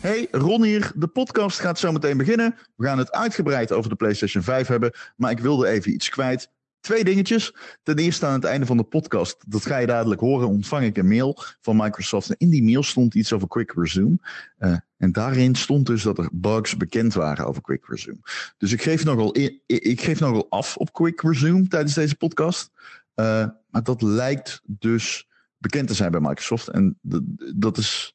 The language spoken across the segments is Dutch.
Hey, Ron hier. De podcast gaat zo meteen beginnen. We gaan het uitgebreid over de PlayStation 5 hebben. Maar ik wilde even iets kwijt. Twee dingetjes. Ten eerste aan het einde van de podcast, dat ga je dadelijk horen, ontvang ik een mail van Microsoft. En in die mail stond iets over Quick Resume. Uh, en daarin stond dus dat er bugs bekend waren over Quick Resume. Dus ik geef nogal, ik geef nogal af op Quick Resume tijdens deze podcast. Uh, maar dat lijkt dus bekend te zijn bij Microsoft. En dat is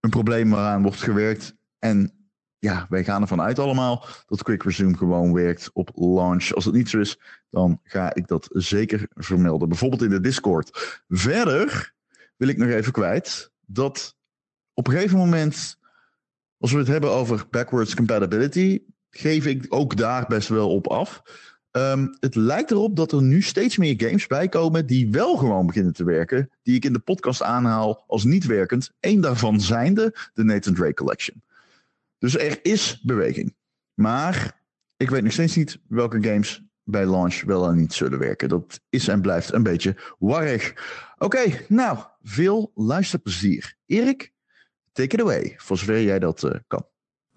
een probleem waaraan wordt gewerkt. En ja, wij gaan ervan uit allemaal dat Quick Resume gewoon werkt op launch. Als het niet zo is, dan ga ik dat zeker vermelden. Bijvoorbeeld in de Discord. Verder wil ik nog even kwijt dat op een gegeven moment, als we het hebben over backwards compatibility, geef ik ook daar best wel op af. Um, het lijkt erop dat er nu steeds meer games bijkomen die wel gewoon beginnen te werken, die ik in de podcast aanhaal als niet werkend. Eén daarvan zijnde de Nathan Drake Collection. Dus er is beweging. Maar ik weet nog steeds niet welke games bij launch wel en niet zullen werken. Dat is en blijft een beetje warrig. Oké, nou, veel luisterplezier. Erik, take it away, voor zover jij dat uh, kan.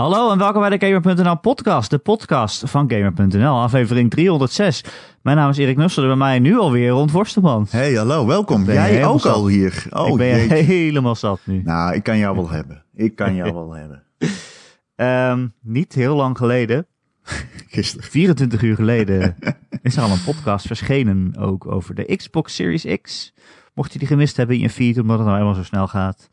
Hallo en welkom bij de Gamer.nl podcast, de podcast van Gamer.nl, aflevering 306. Mijn naam is Erik Nussel, bij mij nu alweer Rond Worstelman. Hey, hallo, welkom. Jij ook al hier. Oh, ik ben jeetje. helemaal zat nu. Nou, ik kan jou wel hebben. Ik kan jou wel hebben. Um, niet heel lang geleden, gisteren, 24 uur geleden, is er al een podcast verschenen ook over de Xbox Series X. Mocht je die gemist hebben in je feed, omdat het nou helemaal zo snel gaat.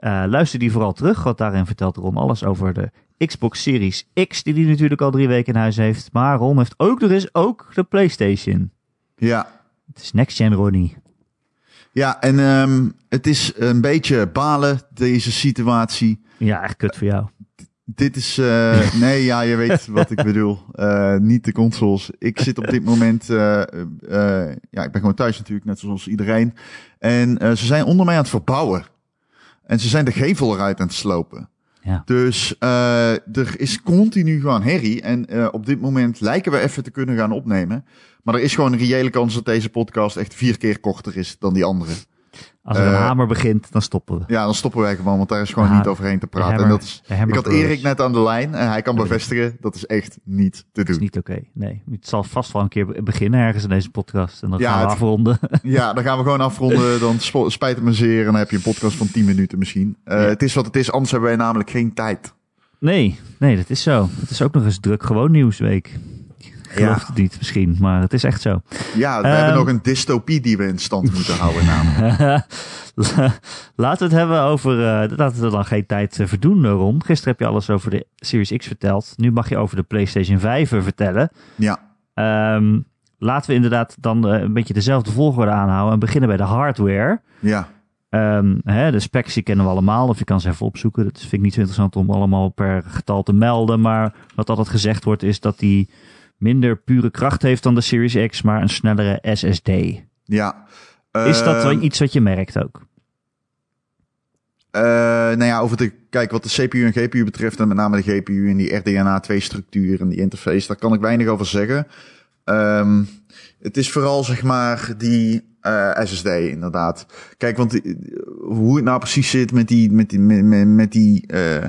Uh, luister die vooral terug, want daarin vertelt Ron alles over de Xbox Series X, die hij natuurlijk al drie weken in huis heeft. Maar Ron heeft ook nog eens ook de PlayStation. Ja. Het is Next Gen Ronnie. Ja, en um, het is een beetje balen, deze situatie. Ja, echt kut voor jou. Dit is, uh, nee, ja, je weet wat ik bedoel. Uh, niet de consoles. Ik zit op dit moment, uh, ja, ik ben gewoon thuis natuurlijk, net zoals iedereen. En ze zijn onder mij aan het verbouwen. En ze zijn de gevel eruit aan het slopen. Ja. Dus uh, er is continu gewoon herrie. En uh, op dit moment lijken we even te kunnen gaan opnemen. Maar er is gewoon een reële kans dat deze podcast echt vier keer korter is dan die andere. Als er een uh, hamer begint, dan stoppen we. Ja, dan stoppen wij gewoon, want daar is gewoon niet overheen te praten. Hammer, en dat is, ik had Erik net aan de lijn en hij kan bevestigen, dat is echt niet te doen. Dat is niet oké, okay. nee. Het zal vast wel een keer beginnen ergens in deze podcast en dan ja, gaan we het, afronden. Ja, dan gaan we gewoon afronden, dan spijt het me zeer en dan heb je een podcast van 10 minuten misschien. Uh, ja. Het is wat het is, anders hebben wij namelijk geen tijd. Nee, nee, dat is zo. Het is ook nog eens druk gewoon nieuwsweek geloof ja. het niet misschien, maar het is echt zo. Ja, we um, hebben nog een dystopie die we in stand moeten houden namelijk. laten we het hebben over, uh, laten we dan geen tijd uh, verdoen rond. Gisteren heb je alles over de Series X verteld. Nu mag je over de PlayStation 5 vertellen. Ja. Um, laten we inderdaad dan uh, een beetje dezelfde volgorde aanhouden en beginnen bij de hardware. Ja. Um, hè, de specs die kennen we allemaal, of je kan ze even opzoeken. Dat vind ik niet zo interessant om allemaal per getal te melden. Maar wat altijd gezegd wordt is dat die minder pure kracht heeft dan de Series X, maar een snellere SSD. Ja. Is dat uh, iets wat je merkt ook? Uh, nou ja, over de, kijk, wat de CPU en GPU betreft, en met name de GPU en die RDNA2-structuur en die interface, daar kan ik weinig over zeggen. Um, het is vooral, zeg maar, die uh, SSD, inderdaad. Kijk, want die, hoe het nou precies zit met die, met die, met, met, met die, uh,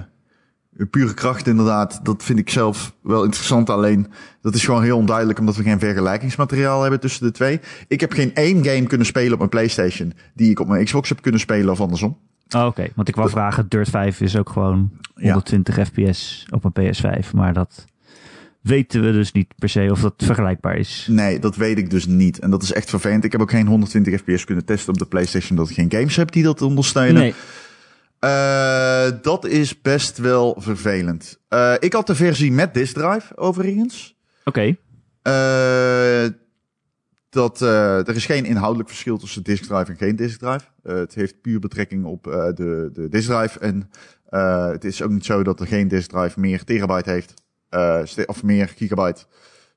pure kracht inderdaad, dat vind ik zelf wel interessant. Alleen, dat is gewoon heel onduidelijk omdat we geen vergelijkingsmateriaal hebben tussen de twee. Ik heb geen één game kunnen spelen op mijn PlayStation die ik op mijn Xbox heb kunnen spelen of andersom. Oh, Oké, okay. want ik wou dat... vragen, Dirt 5 is ook gewoon 120 ja. fps op een PS5, maar dat weten we dus niet per se of dat vergelijkbaar is. Nee, dat weet ik dus niet. En dat is echt vervelend. Ik heb ook geen 120 fps kunnen testen op de PlayStation, omdat ik geen games heb die dat ondersteunen. Nee. Uh, dat is best wel vervelend. Uh, ik had de versie met disk drive, overigens. Oké. Okay. Uh, dat er is geen inhoudelijk verschil tussen disk drive en geen disk drive. het heeft puur betrekking op de, de disk drive. En het is ook niet zo dat er geen disk drive meer terabyte heeft. of meer gigabyte.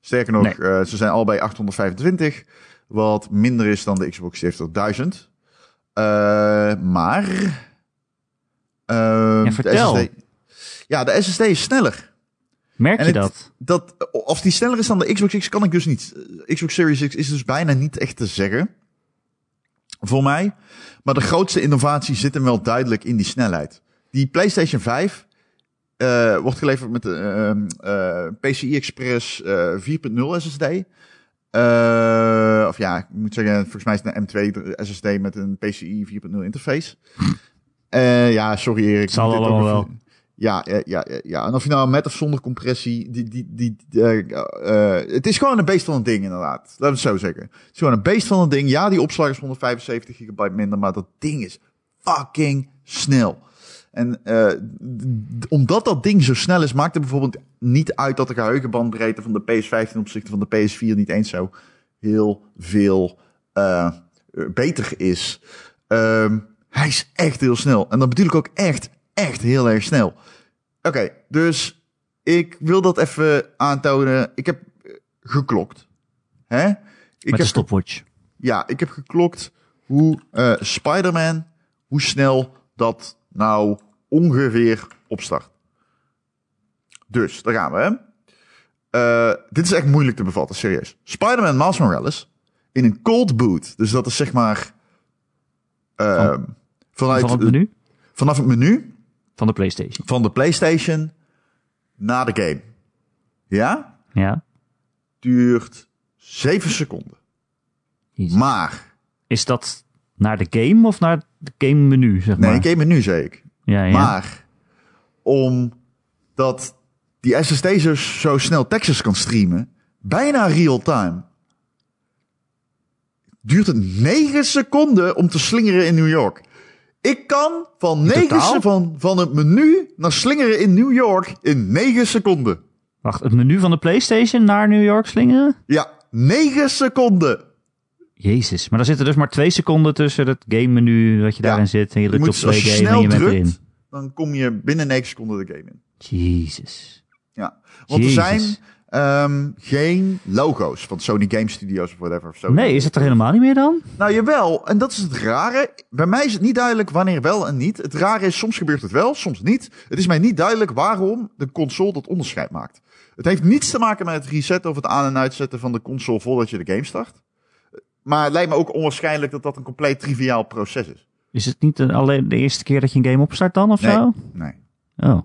Sterker nog, nee. ze zijn allebei 825. Wat minder is dan de Xbox 70000. maar Uh, ja, vertel. De SSD, ja, de SSD is sneller. Merk je het, dat? dat? Of die sneller is dan de Xbox X, kan ik dus niet. Xbox Series X is dus bijna niet echt te zeggen. Voor mij. Maar de grootste innovatie zit hem wel duidelijk in die snelheid. die PlayStation 5 eh, wordt geleverd met de ehm, eh, PCI Express eh, 4.0 SSD. Eh, of ja, ik moet zeggen, volgens mij is het een M2 SSD met een PCI 4.0 interface. Eh, ja, sorry Erik. Zal allemaal even- Ja, ja, ja, ja, ja. En of je nou met of zonder compressie, die, die, die, eh, eh, het is gewoon een beest van een ding inderdaad. Laten we het zo zeggen. Het is gewoon een beest van een ding. Ja, die opslag is 175 gigabyte minder, maar dat ding is fucking snel. En eh, d- omdat dat ding zo snel is, maakt het bijvoorbeeld niet uit dat de geheugenbandbreedte van de PS5 ten opzichte van de PS4 niet eens zo heel veel eh, eh, beter is. Ehm, hij is echt heel snel. En dat bedoel ik ook echt, echt heel erg snel. Oké, dus ik wil dat even aantonen. Ik heb eh, geklokt. Hè? Ik Met heb stopwatch. ja, ik heb geklokt hoe eh Spider-Man, hoe snel dat nou ongeveer opstart. Dus, daar gaan we. Hè? Eh, dit is echt moeilijk te bevatten, serieus. Spider-Man Miles Morales in een cold boot. Dus dat is zeg maar... eh, Van- vanuit, Van het menu vanaf het menu van de PlayStation. van de PlayStation naar de game. Ja? Ja. Duurt 7 seconden. Jezus. Maar... Is dat naar de game of naar de game menu, zeg maar? Nee, game menu zei ik. Ja, ja. Maar omdat die SSD zo, zo snel Texas kan streamen, bijna real time, duurt het 9 seconden om te slingeren in New York. Ik kan van, 9 totaal? se- van, van het menu naar slingeren in New York in 9 seconden. Wacht, het menu van de PlayStation naar New York slingeren? Ja, 9 seconden. Jezus, maar dan zitten dus maar twee seconden tussen het game menu dat je Ja. daarin zit en je drukt op play game en snel je bent drukt, erin. dan kom je binnen 9 seconden de game in. Jezus. Ja, want er zijn ehm, geen logo's van Sony Game Studios of whatever. Of Sony. Nee, is het er helemaal niet meer dan? Nou, jawel. En dat is het rare. Bij mij is het niet duidelijk wanneer wel en niet. Het rare is, soms gebeurt het wel, soms niet. Het is mij niet duidelijk waarom de console dat onderscheid maakt. Het heeft niets te maken met het resetten of het aan- en uitzetten van de console voordat je de game start. Maar het lijkt me ook onwaarschijnlijk dat dat een compleet triviaal proces is. Is het niet alleen de eerste keer dat je een game opstart dan of Nee. zo? Nee. Oh.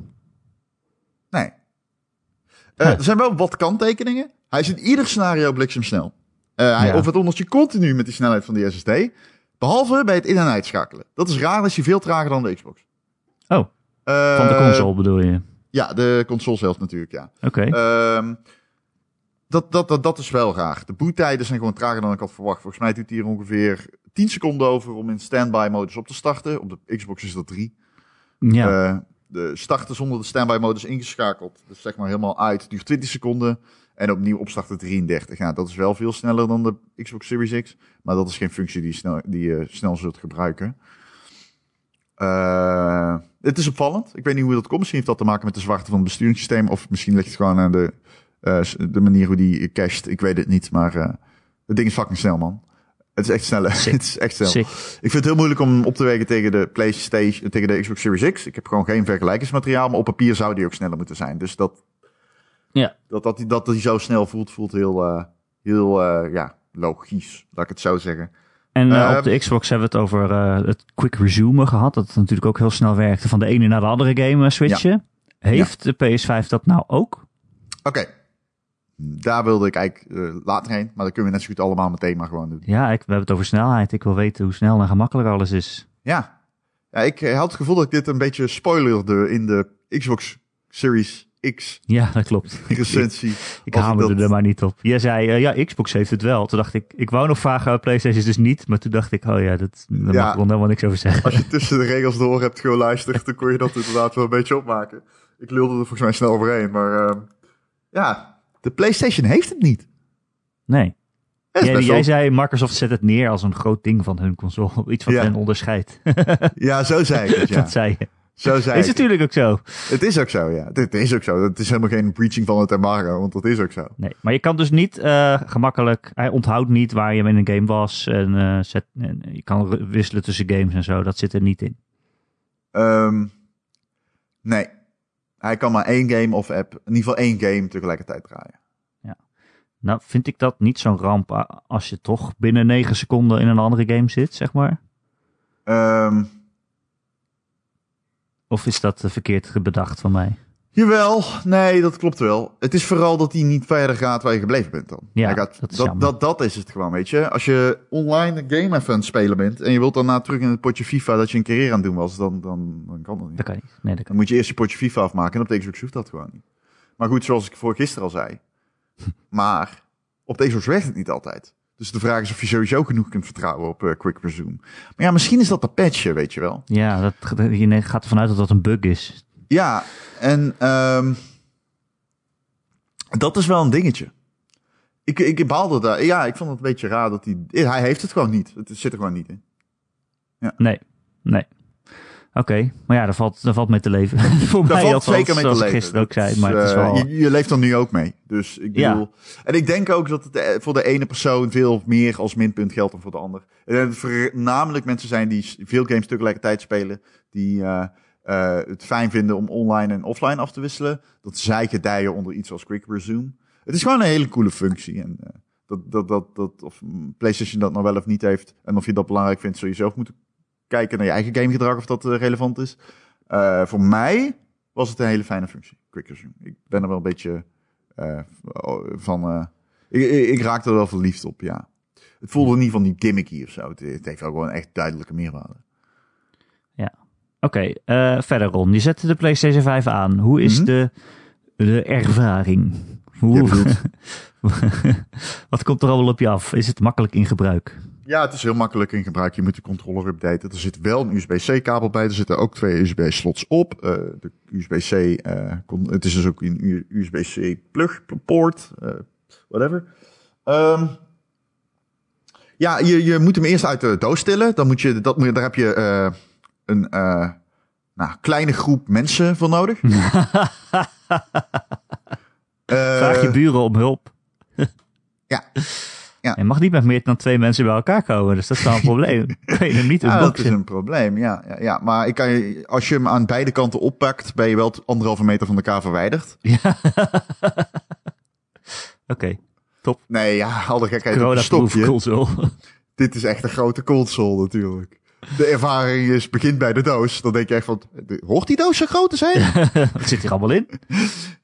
Eh, Er zijn wel wat kanttekeningen. Hij is in ieder scenario bliksemsnel. Eh hij Ja. overdondert je continu met die snelheid van die SSD. Behalve bij het in- en uitschakelen. Dat is raar, is hij veel trager dan de Xbox. Oh, Eh, van de console bedoel je? Ja, de console zelf natuurlijk, ja. Oké. Ehm, dat, dat, dat, dat is wel raar. De boottijden zijn gewoon trager dan ik had verwacht. Volgens mij doet hij er ongeveer 10 seconden over om in standby-modus op te starten. Op de Xbox is dat 3. ja. Eh, de starten zonder de standby-modus ingeschakeld. Dus zeg maar helemaal uit. Duurt 20 seconden. En opnieuw opstarten 33. Ja, dat is wel veel sneller dan de Xbox Series X. Maar dat is geen functie die, snel, die je snel zult gebruiken. Eh, het is opvallend. Ik weet niet hoe dat komt. Misschien heeft dat te maken met de zwarte van het besturingssysteem. Of misschien ligt het gewoon aan de, eh, de manier hoe die cached. Ik weet het niet. Maar eh, het ding is fucking snel, man. Het is echt snel. Sick. het is echt snel. Sick. Ik vind het heel moeilijk om op te wegen tegen de PlayStation, tegen de Xbox Series X. Ik heb gewoon geen vergelijkingsmateriaal, maar op papier zou die ook sneller moeten zijn. Dus dat, Ja. dat, dat, die, dat die zo snel voelt, voelt heel, eh, heel eh, ja, logisch, laat ik het zo zeggen. En eh, Ehm, op de Xbox hebben we het over het quick resume gehad. Dat het natuurlijk ook heel snel werkte van de ene naar de andere game switchen. Heeft de PS5 dat nou ook? Oké, daar wilde ik eigenlijk eh, later heen, maar dan kunnen we net zo goed allemaal meteen maar gewoon doen. Ja, ik, we hebben het over snelheid. Ik wil weten hoe snel en gemakkelijk alles is. Ja, ja ik eh, had het gevoel dat ik dit een beetje spoilerde in de Xbox Series X Ja, dat klopt. recensie. Ik hamerde dat- er maar niet op. Jij zei, eh, ja, Xbox heeft het wel. Toen dacht ik, ik wou nog vragen, uh, PlayStation is dus niet. Maar toen dacht ik, oh ja, dat, daar Ja. mag ik wel helemaal niks over zeggen. Als je tussen de regels door hebt geluisterd, dan kon je dat inderdaad wel een beetje opmaken. Ik lulde er volgens mij snel overheen, maar ehm, ja, de PlayStation heeft het niet. Nee. Jij, jij zei, Microsoft zet het neer als een groot ding van hun console. Iets wat Ja. hen onderscheidt. Ja, zo zei ik het, ja. dat zei je. Zo zei Is het. natuurlijk ook zo. Het is ook zo, ja. Het is ook zo. Het is helemaal geen breaching van het embargo, want dat is ook zo. Nee, maar je kan dus niet eh, gemakkelijk. Hij onthoudt niet waar je in een game was. En, eh, zet, en je kan wisselen tussen games en zo. Dat zit er niet in. Ehm, nee. Hij kan maar één game of app, in ieder geval één game tegelijkertijd draaien. Nou, vind ik dat niet zo'n ramp a- als je toch binnen 9 seconden in een andere game zit, zeg maar. Ehm, Of is dat eh, verkeerd bedacht van mij? Jawel, nee, dat klopt wel. Het is vooral dat hij niet verder gaat waar je gebleven bent dan. Ja, Hij gaat, dat is dat, dat, dat is het gewoon, weet je. Als je online een game even aan het spelen bent en je wilt daarna terug in het potje FIFA dat je een carrière aan het doen was, dan, dan, dan kan dat niet. Dat kan niet. Nee, dat kan Dan moet je eerst je potje FIFA afmaken en op de Xbox hoeft dat gewoon niet. Maar goed, zoals ik voor gisteren al zei. Maar op de Xbox werkt het niet altijd. Dus de vraag is of je sowieso genoeg kunt vertrouwen op eh, Quick Resume. Maar ja, misschien is dat de patch, weet je wel. Ja, dat, je gaat ervan uit dat dat een bug is. Ja, en ehm, dat is wel een dingetje. Ik, ik baalde daar. Ja, ik vond het een beetje raar dat hij... Hij heeft het gewoon niet. Het zit er gewoon niet in. Nee, nee. Oké, maar ja, daar valt, daar valt mee te leven. Voor Daar mij valt althans, zeker mee te leven. gisteren ook Dat zei. Maar het is eh, wel... je, je leeft er nu ook mee. Dus ik Ja. bedoel... En ik denk ook dat het eh, voor de ene persoon veel meer als minpunt geldt dan voor de ander. En dat voornamelijk mensen zijn die veel games tegelijkertijd spelen. Die eh, eh, het fijn vinden om online en offline af te wisselen. Dat zij gedijen onder iets als Quick Resume. Het is gewoon een hele coole functie. En eh, dat, dat, dat, dat, of PlayStation dat nou wel of niet heeft. En of je dat belangrijk vindt, zul je zelf moeten kijken naar je eigen gamegedrag of dat eh, relevant is. Voor mij was het een hele fijne functie, Quick Resume. Ik ben er wel een beetje van... ik, ik, ik raakte er wel verliefd op, ja. Het voelde niet van die gimmicky of zo. Het, het heeft ook wel een echt duidelijke meerwaarde. Oké, eh, verder Ron. Je zette de PlayStation 5 aan. Hoe is Mhm. de, de ervaring? Hoe, wat komt er allemaal op je af? Is het makkelijk in gebruik? Ja, het is heel makkelijk in gebruik. Je moet de controller updaten. Er zit wel een USB-C-kabel bij. Er zitten ook twee USB-slots op. Eh, de USB-C, eh, kon- het is dus ook een USB-C plug-poort. eh, whatever. Ehm, ja, je, je moet hem eerst uit de doos tillen. Dan moet je, dat, moet je- daar heb je eh, een eh, nou, kleine groep mensen voor nodig. Eh, Vraag je buren om hulp. ja. Ja. Je mag niet met meer dan twee mensen bij elkaar komen, dus dat is wel een probleem. Kun je hem niet Ja, dat is een probleem. Ja, ja, ja. maar ik kan je, als je hem aan beide kanten oppakt, ben je wel anderhalve meter van elkaar verwijderd. Ja. Oké, Nee, ja, al de gekheid op een corona-proof stokje. console. Dit is echt een grote console natuurlijk. De ervaring is, begint bij de doos. Dan denk je echt van, hoort die doos zo groot te zijn? Wat zit hier allemaal in?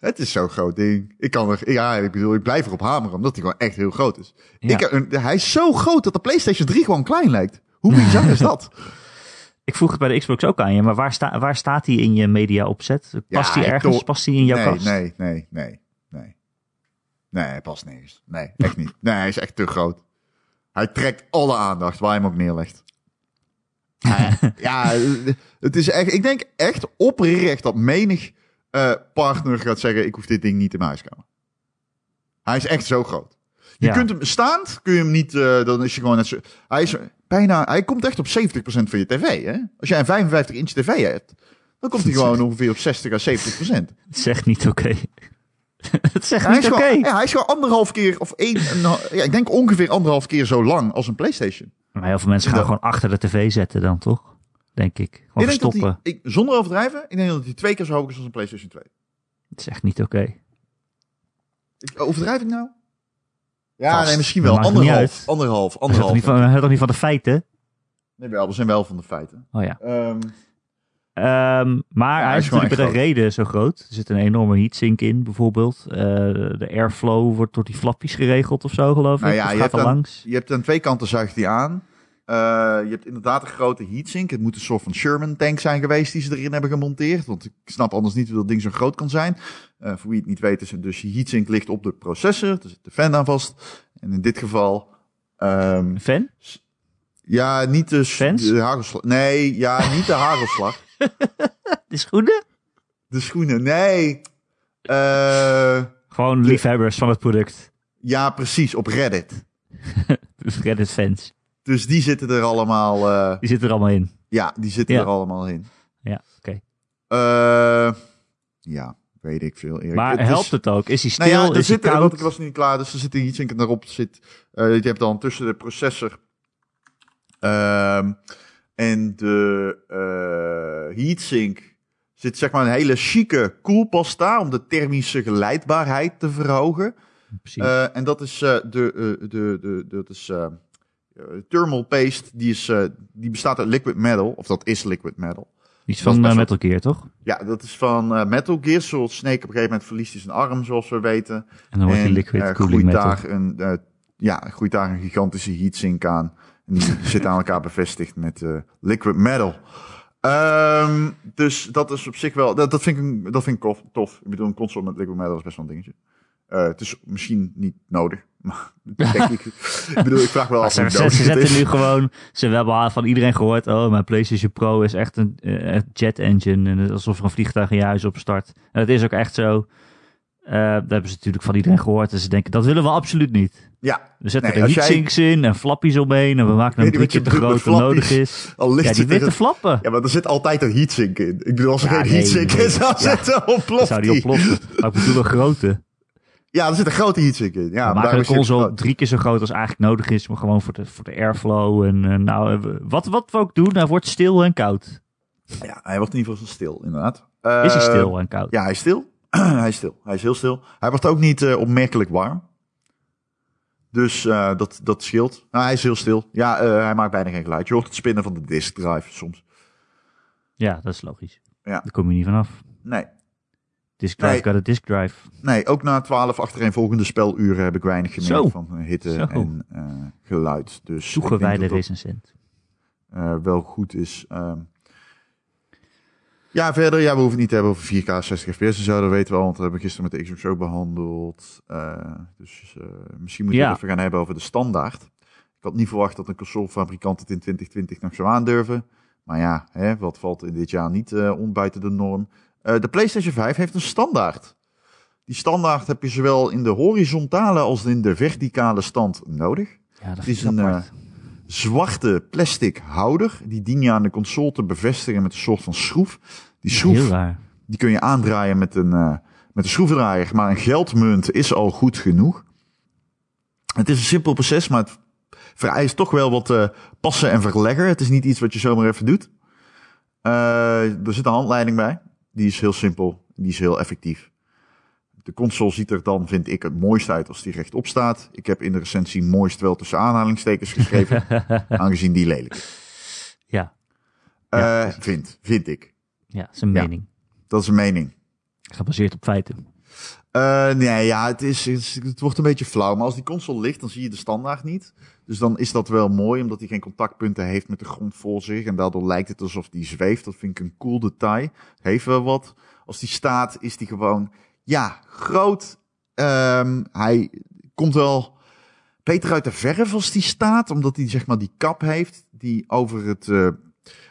Het is zo'n groot ding. Ik kan er, ja, ik bedoel, ik blijf erop hameren, omdat hij gewoon echt heel groot is. Ja. Ik, heb een- hij is zo groot dat de PlayStation 3 gewoon klein lijkt. Hoe bizar is dat? Ik vroeg het bij de Xbox ook aan je, maar waar, sta, waar staat hij in je media opzet? Past hij ergens? Past hij in jouw nee, kast? nee, nee, nee, nee. Nee, hij past nergens. Nee, echt niet. Nee, hij is echt te groot. Hij trekt alle aandacht waar hij hem ook neerlegt. Ja, ja, het is echt, ik denk echt oprecht dat menig eh, partner gaat zeggen, ik hoef dit ding niet in mijn huiskamer. Hij is echt zo groot. Je Ja. kunt hem staand, kun je hem niet, eh, dan is je gewoon net zo, hij is bijna, hij komt echt op 70% van je tv, hè. Als jij een 55 inch tv hebt, dan komt hij gewoon ongeveer op 60 à 70%. Het zegt niet oké. het zegt Hij niet oké. ja, hij is gewoon anderhalf keer of één, ja, ik denk ongeveer anderhalf keer zo lang als een PlayStation. Maar heel veel mensen gaan gewoon achter de tv zetten dan, toch? Denk ik. Gewoon ik dat stoppen. ik, zonder overdrijven, ik denk dat hij twee keer zo hoog is als een PlayStation 2. Het is echt niet oké. Ik, overdrijf ik nou? Ja, Vast. nee, misschien wel. Anderhalf, anderhalf, anderhalf. niet van, hij toch niet van de feiten? Nee, wel, we zijn wel van de feiten. Oh ja. Ehm, Ehm, maar Ja, hij is natuurlijk echt reden zo groot. Er zit een enorme heatsink in, bijvoorbeeld. Eh, de airflow wordt door die flapjes geregeld of zo, geloof ik. Nou ja, je gaat hebt er langs. je hebt aan twee kanten zuigt die aan. Eh, je hebt inderdaad een grote heatsink. Het moet een soort van Sherman tank zijn geweest die ze erin hebben gemonteerd. Want ik snap anders niet hoe dat ding zo groot kan zijn. Eh, voor wie het niet weet is het dus je heatsink ligt op de processor. Er zit de fan aan vast. En in dit geval... Een fan? ja, niet de, Fans? de hagelslag. Nee, ja, niet de hagelslag. De schoenen? De schoenen, nee. Eh, Gewoon liefhebbers van het product. ja, precies, op Reddit. Reddit fans. Dus die zitten er allemaal... eh, Die zitten er allemaal in. ja, die zitten Ja. er allemaal in. Ja, oké. Eh, ja, weet ik veel. Erik. Maar Het is- helpt het ook? Is hij stil? Nou ja, er is hij zit, koud? want ik was niet klaar, dus er zit iets in erop. Zit, eh, je hebt dan tussen de processor ehm, en de eh, heatsink zit zeg maar een hele chique koelpasta om de thermische geleidbaarheid te verhogen. Eh, en dat is eh, de, de, de, dat is thermal paste, die, is, die bestaat uit liquid metal, of dat is liquid metal. Iets van Metal Gear, toch? Ja, dat is van Metal Gear. Solid Snake op een gegeven moment verliest hij zijn arm, zoals we weten. En dan wordt die liquid cooling groeit, metal. daar een, ja, groeit daar een gigantische heatsink aan. En die zit aan elkaar bevestigd met eh, liquid metal. Ehm, dus dat is op zich wel, dat, dat vind ik, dat vind ik tof. Ik bedoel, een console met liquid metal is best wel een dingetje. Eh, het is misschien niet nodig, maar denk ik. ik bedoel, ik vraag wel af ze, ze, zetten nu gewoon... Ze hebben van iedereen gehoord... Oh, mijn PlayStation Pro is echt een eh, jet engine. En alsof er een vliegtuig in je huis opstart. En dat is ook echt zo. Eh dat hebben ze natuurlijk van iedereen gehoord. En ze denken, dat willen we absoluut niet. Ja, We zetten Nee, er als jij- heatsinks in en flappies omheen. En we maken hem drie keer te groot nodig is. al ligt Ja, die witte flappen. Ja, maar er zit altijd een heatsink in. Ik bedoel, als er Ja, geen nee, heatsink nee. is, dan zit er ontploft zou die ontploffen. Maar ik bedoel een grote. Ja, er zit een grote heatsink in. Ja, we maar maken de console drie keer zo groot als eigenlijk nodig is. Maar gewoon voor de, voor de airflow. En nou, eh, wat, wat we ook doen, hij wordt stil en koud. Ja, hij wordt in ieder geval stil, inderdaad. Is hij Eh, stil en koud? Ja, hij is stil. hij is stil. Hij is heel stil. Hij wordt ook niet eh, opmerkelijk warm. Dus eh, dat, dat scheelt. Nou, hij is heel stil. Ja, eh, hij maakt bijna geen geluid. Je hoort het spinnen van de disk drive soms. Ja, dat is logisch. Ja. Daar kom je niet vanaf. Nee. Disk drive Nee. een disk drive. Nee, ook na twaalf achtereenvolgende speluren heb ik weinig gemerkt Zo. van hitte Zo. en geluid. Dus Toegewijde dat recensent. wel goed is. Ehm, ja, verder, ja, we hoeven het niet te hebben over 4K 60 fps en zo, dat weten we al, want dat hebben we gisteren met de Xbox ook behandeld. Eh, dus eh, misschien moeten we Ja. het even gaan hebben over de standaard. Ik had niet verwacht dat een consolefabrikant het in 2020 nog zou aandurven. Maar ja, hè, wat valt in dit jaar niet eh on buiten de norm? Eh, de PlayStation 5 heeft een standaard. Die standaard heb je zowel in de horizontale als in de verticale stand nodig Ja, dat Het is een. Zwarte plastic houder. Die dien je aan de console te bevestigen met een soort van schroef. Die schroef die kun je aandraaien met een, eh, met een schroevendraaier. Maar een geldmunt is al goed genoeg. Het is een simpel proces, maar het vereist toch wel wat eh, passen en verleggen. Het is niet iets wat je zomaar even doet. Eh, er zit een handleiding bij. Die is heel simpel. Die is heel effectief. De console ziet er dan, vind ik, het mooist uit als die rechtop staat. Ik heb in de recensie mooist wel tussen aanhalingstekens geschreven, aangezien die lelijk is. Ja, Eh, Ja. vind, vind ik. ja, dat is een Ja. mening. Dat is een mening. Gebaseerd op feiten. Eh, nee, ja, het, is, het, is- het wordt een beetje flauw. Maar als die console ligt, dan zie je de standaard niet. Dus dan is dat wel mooi, omdat hij geen contactpunten heeft met de grond voor zich. En daardoor lijkt het alsof die zweeft. Dat vind ik een cool detail. Heeft wel wat. Als die staat, is die gewoon, ja, groot. Ehm, hij komt wel beter uit de verf als die staat. Omdat hij, zeg maar, die kap heeft die over het, eh,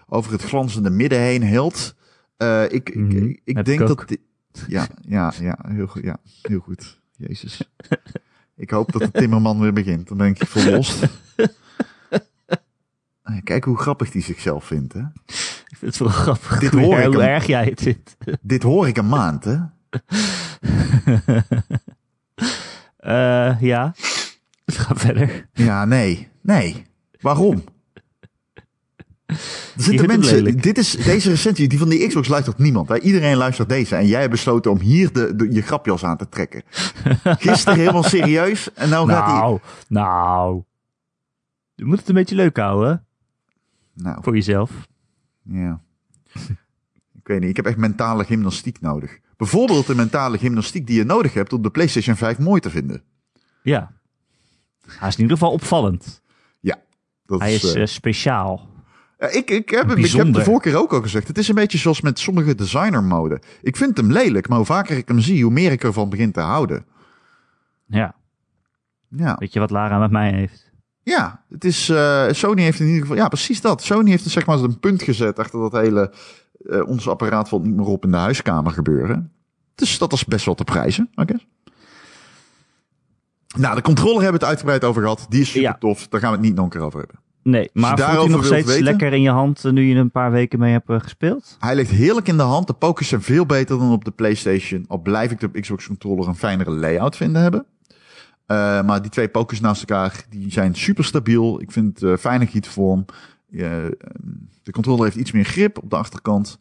over het glanzende midden heen hield. Eh, ik, ik, Mhm, ik, ik denk ik ook. dat... ja, ja, ja, heel goed. Ja, heel goed. Jezus. Ik hoop dat de timmerman weer begint. Dan ben ik verlost. Eh, Kijk hoe grappig die zichzelf vindt, hè? Ik vind het wel grappig Dit hoor ik hoe erg jij het vindt. Dit hoor ik een maand, hè? Eh, ja. Ga verder. Ja, nee. Nee. Waarom? Er zitten mensen, dit is, deze recensie, die van die Xbox luistert niemand. Hè? Iedereen luistert deze. En jij hebt besloten om hier de, de, je grapjas aan te trekken. Gisteren helemaal serieus. En nou gaat hij... Nou, nou. Je moet het een beetje leuk houden? Nou, Voor jezelf. Ja. Ik weet niet, ik heb echt mentale gymnastiek nodig. Bijvoorbeeld de mentale gymnastiek die je nodig hebt om de PlayStation 5 mooi te vinden. Ja. Hij is in ieder geval opvallend. Dat Hij is eh, eh, speciaal. ja, ik, ik, heb hem, ik heb de vorige keer ook al gezegd. Het is een beetje zoals met sommige designer-mode. Ik vind hem lelijk, maar hoe vaker ik hem zie, hoe meer ik ervan begin te houden. Ja. Ja, Weet je wat Lara met mij heeft? ja het is, eh, Sony heeft in ieder geval, ja precies dat. Sony heeft zeg maar een punt gezet achter dat hele, eh, ons apparaat valt niet meer op in de huiskamer gebeuren. Dus dat is best wel te prijzen, oké. Nou, de controller hebben we het uitgebreid over gehad. Die is super Ja. tof. Daar gaan we het niet nog een keer over hebben. Nee, maar voelt hij nog steeds weten? lekker in je hand eh, nu je er een paar weken mee hebt eh, gespeeld? Hij ligt heerlijk in de hand. De pokers zijn veel beter dan op de PlayStation. Al blijf ik de Xbox controller een fijnere layout vinden hebben. Maar die twee pokers naast elkaar, die zijn super stabiel. Ik vind het eh, fijne gietvorm. Eh, de controller heeft iets meer grip op de achterkant.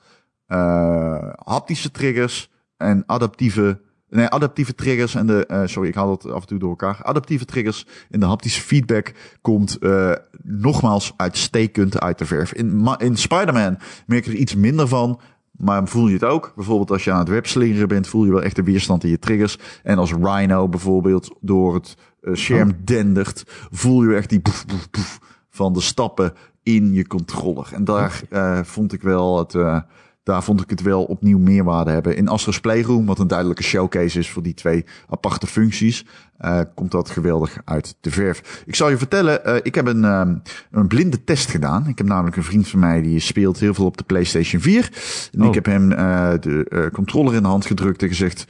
Eh, haptische triggers en adaptieve Nee, adaptieve triggers en de. eh, sorry, ik haal dat af en toe door elkaar. Adaptieve triggers en de haptische feedback komt eh, nogmaals uitstekend uit de verf. In, in Spider-Man merk je er iets minder van. Maar voel je het ook? Bijvoorbeeld als je aan het webslingeren bent, voel je wel echt de weerstand in je triggers. En als Rhino bijvoorbeeld door het scherm dendert, voel je echt die poef, poef, poef van de stappen in je controller. En daar eh, vond ik wel het. eh, daar vond ik het wel opnieuw meerwaarde hebben. In Astro's Playroom, wat een duidelijke showcase is voor die twee aparte functies, eh, komt dat geweldig uit de verf. Ik zal je vertellen, eh, ik heb een, ehm, een blinde test gedaan. Ik heb namelijk een vriend van mij die speelt heel veel op de PlayStation 4. En Oh. ik heb hem eh, de controller in de hand gedrukt en gezegd,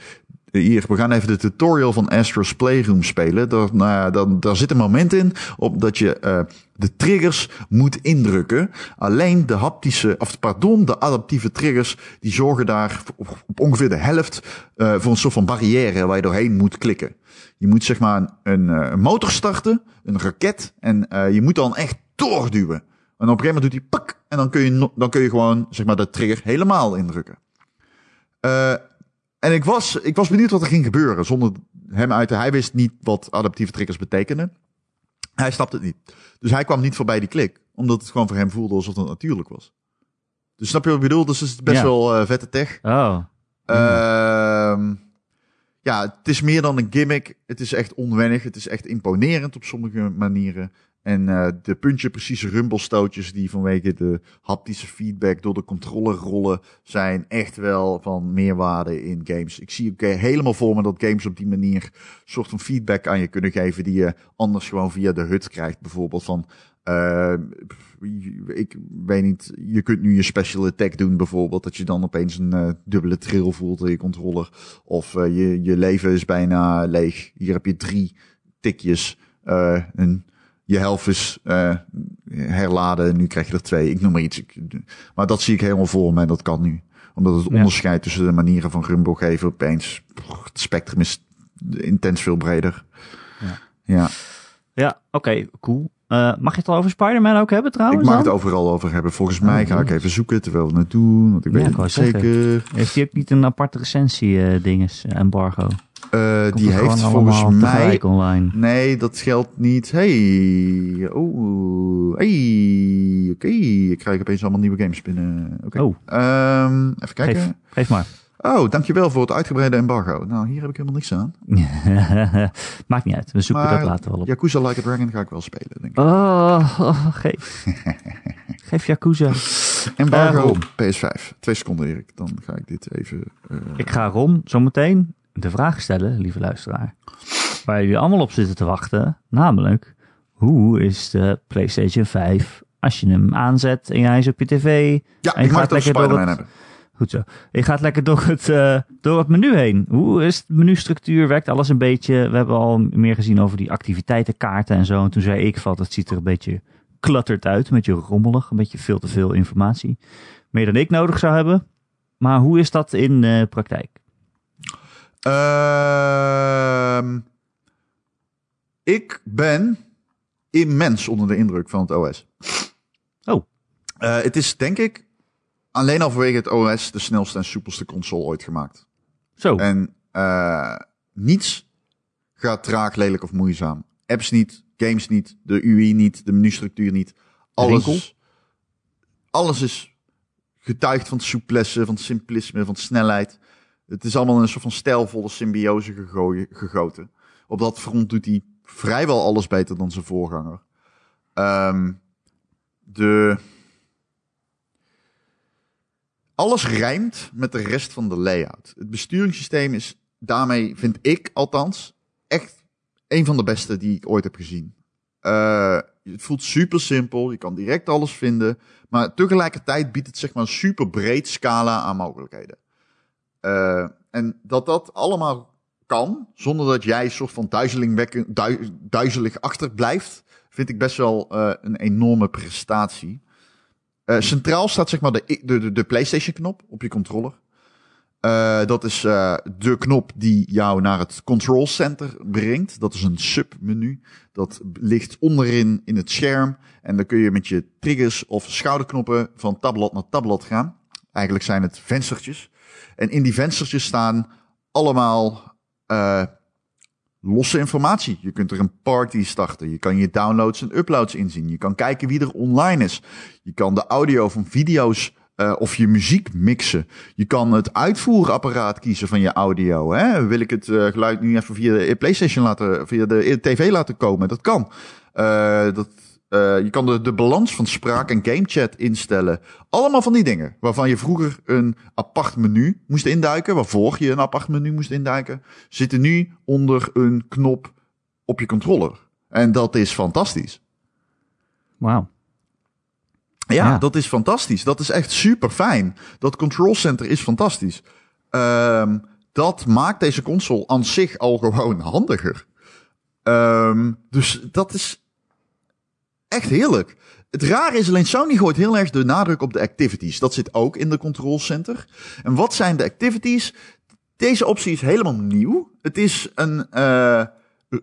hier, we gaan even de tutorial van Astro's Playroom spelen. Daar, nou dan, daar zit een moment in op dat je eh, de triggers moet indrukken. Alleen de haptische, of pardon, de adaptieve triggers, die zorgen daar op, ongeveer de helft eh, voor een soort van barrière waar je doorheen moet klikken. Je moet zeg maar een, eh, een motor starten, een raket, en eh, je moet dan echt doorduwen. En op een gegeven moment doet hij pak, en dan kun je, dan kun je gewoon zeg maar de trigger helemaal indrukken. Eh, en ik was, ik was benieuwd wat er ging gebeuren zonder hem uit te... Hij wist niet wat adaptieve triggers betekenen. Hij snapte het niet. Dus hij kwam niet voorbij die klik. Omdat het gewoon voor hem voelde alsof het natuurlijk was. Dus snap je wat ik bedoel? Dus het is best Ja. wel eh, vette tech. Oh, Ehm, ja, het is meer dan een gimmick. Het is echt onwennig. Het is echt imponerend op sommige manieren. En eh, de puntje precieze rumbelstootjes die vanwege de haptische feedback door de controller rollen, zijn echt wel van meerwaarde in games. Ik zie ook eh, helemaal voor me dat games op die manier soort van feedback aan je kunnen geven die je anders gewoon via de hut krijgt. Bijvoorbeeld van, eh, ik weet niet, je kunt nu je special attack doen bijvoorbeeld, dat je dan opeens een dubbele trill voelt in je controller. Of je, je leven is bijna leeg. Hier heb je drie tikjes. eh, en je helft is eh, herladen. Nu krijg je er twee. Ik noem maar iets. Ik- maar dat zie ik helemaal voor me en dat kan nu. Omdat het Ja. onderscheid tussen de manieren van rumble geven opeens... pff, Het spectrum is intens veel breder. Ja. ja. ja, oké, cool. Eh, mag je het al over Spider-Man ook hebben trouwens? Ik mag dan? het overal over hebben. Volgens mij Oh, ga ik even zoeken terwijl we het doen. Want ik Ja, weet ik het niet zeker. Heeft hij ook niet een aparte recensie eh dinges, embargo? Eh, die heeft volgens mij... online. Nee, dat geldt niet. Hey, oh, hey, oké. Ik krijg opeens allemaal nieuwe games binnen. Oké. Oh, Ehm, even kijken. geef, geef maar. Oh, dankjewel voor het uitgebreide embargo. Nou, hier heb ik helemaal niks aan. Maakt niet uit, we zoeken Maar dat later wel op. Yakuza Like a Dragon ga ik wel spelen, denk ik. Oh, oh, geef. geef Yakuza. Embargo Ron. PS5. Twee seconden, Erik. Dan ga ik dit even... eh, Ik ga Ron zometeen de vraag stellen, lieve luisteraar. Waar jullie allemaal op zitten te wachten. Namelijk, hoe is de PlayStation 5 als je hem aanzet en hij is op je tv? ja, en je ik gaat het lekker door het- hebben. Goed zo. Je gaat lekker door het, eh, door het menu heen. Hoe is de menustructuur? Werkt alles een beetje? We hebben al meer gezien over die activiteitenkaarten en zo. En toen zei ik van, het ziet er een beetje cluttered uit. Een beetje rommelig. Een beetje veel te veel informatie. Meer dan ik nodig zou hebben. Maar hoe is dat in eh, praktijk? Ehm, ik ben immens onder de indruk van het OS. Oh. Eh, het is denk ik alleen al vanwege het OS de snelste en soepelste console ooit gemaakt. Zo. En eh, niets gaat traag, lelijk of moeizaam. Apps niet, games niet, de UI niet, de menustructuur niet. Alles, alles is getuigd van souplesse, van simplisme, van snelheid. Het is allemaal een soort van stijlvolle symbiose gegoten. Op dat front doet hij vrijwel alles beter dan zijn voorganger. Ehm, de... Alles rijmt met de rest van de layout. Het besturingssysteem is daarmee, vind ik althans, echt een van de beste die ik ooit heb gezien. Eh, het voelt super simpel, je kan direct alles vinden, maar tegelijkertijd biedt het zeg maar een super breed scala aan mogelijkheden. Eh, en dat dat allemaal kan, zonder dat jij soort van dui- duizelig achterblijft, vind ik best wel eh, een enorme prestatie. Eh, centraal staat zeg maar de, de, de, PlayStation-knop op je controller. Dat is de knop die jou naar het control center brengt. Dat is een submenu. Dat ligt onderin in het scherm. En dan kun je met je triggers of schouderknoppen van tabblad naar tabblad gaan. Eigenlijk zijn het venstertjes. En in die venstertjes staan allemaal eh, losse informatie. Je kunt er een party starten. Je kan je downloads en uploads inzien. Je kan kijken wie er online is. Je kan de audio van video's uh, of je muziek mixen. Je kan het uitvoerapparaat kiezen van je audio. Hè? Wil ik het uh, geluid nu even via de PlayStation laten, via de TV laten komen? Dat kan. Dat, je kan de, de balans van spraak en gamechat instellen. Allemaal van die dingen. Waarvan je vroeger een apart menu moest induiken. Waarvoor je een apart menu moest induiken. Zitten nu onder een knop op je controller. En dat is fantastisch. Wauw. Ja, ja, dat is fantastisch. Dat is echt super fijn. Dat control center is fantastisch. Um, dat maakt deze console aan zich al gewoon handiger. Um, dus dat is echt heerlijk. Het rare is alleen, Sony gooit heel erg de nadruk op de activities. Dat zit ook in de control center. En wat zijn de activities? Deze optie is helemaal nieuw. Het is een... Uh,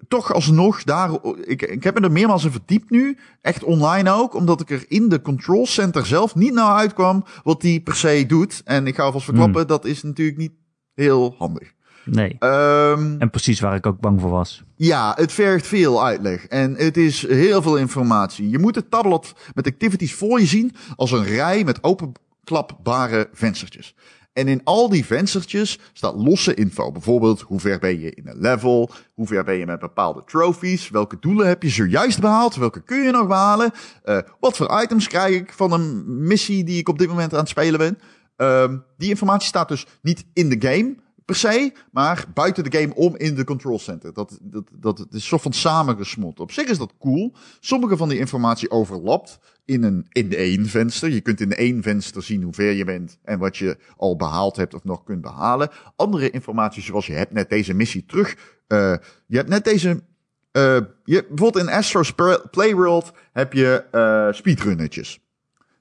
toch alsnog daar. Ik, ik heb me er meermaals in verdiept nu. Echt online ook. Omdat ik er in de control center zelf niet naar uitkwam. wat die per se doet. En ik ga alvast verklappen, dat is natuurlijk niet heel handig. Nee. Um, en precies waar ik ook bang voor was. Ja, het vergt veel uitleg. En het is heel veel informatie. Je moet het tablet met activities voor je zien. als een rij met openklapbare venstertjes. En in al die venstertjes staat losse info. Bijvoorbeeld, hoe ver ben je in een level? Hoe ver ben je met bepaalde trophies? Welke doelen heb je zojuist behaald? Welke kun je nog behalen? Uh, wat voor items krijg ik van een missie die ik op dit moment aan het spelen ben? Um, die informatie staat dus niet in de game per se, maar buiten de game om in de control center. Dat, dat, dat, is soort van samengesmolten. Op zich is dat cool. Sommige van die informatie overlapt in een in één venster. Je kunt in één venster zien hoe ver je bent en wat je al behaald hebt of nog kunt behalen. Andere informatie, zoals je hebt net deze missie terug. Uh, je hebt net deze. Uh, je, bijvoorbeeld in Astro's Playworld heb je uh, speedrunnetjes.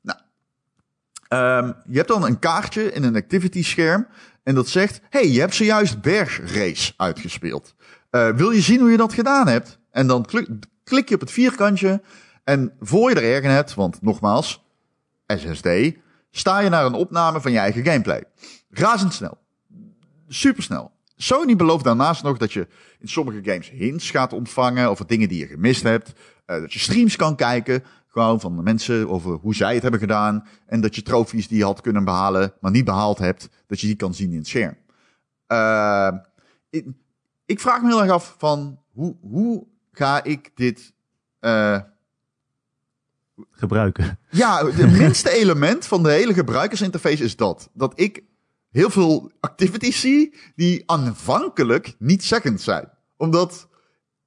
Nou, um, je hebt dan een kaartje in een activity scherm. En dat zegt: hey, je hebt zojuist bergrace uitgespeeld. Uh, wil je zien hoe je dat gedaan hebt? En dan klik, klik je op het vierkantje. En voor je er erg hebt, want nogmaals, SSD, sta je naar een opname van je eigen gameplay. Razendsnel. Supersnel. Sony belooft daarnaast nog dat je in sommige games hints gaat ontvangen over dingen die je gemist hebt. Uh, dat je streams kan kijken, gewoon van de mensen over hoe zij het hebben gedaan. En dat je trofies die je had kunnen behalen, maar niet behaald hebt, dat je die kan zien in het scherm. Uh, ik, ik, vraag me heel erg af van hoe, hoe ga ik dit uh, gebruiken. Ja, het minste element van de hele gebruikersinterface is dat. Dat ik heel veel activities zie die aanvankelijk niet zeggend zijn. Omdat,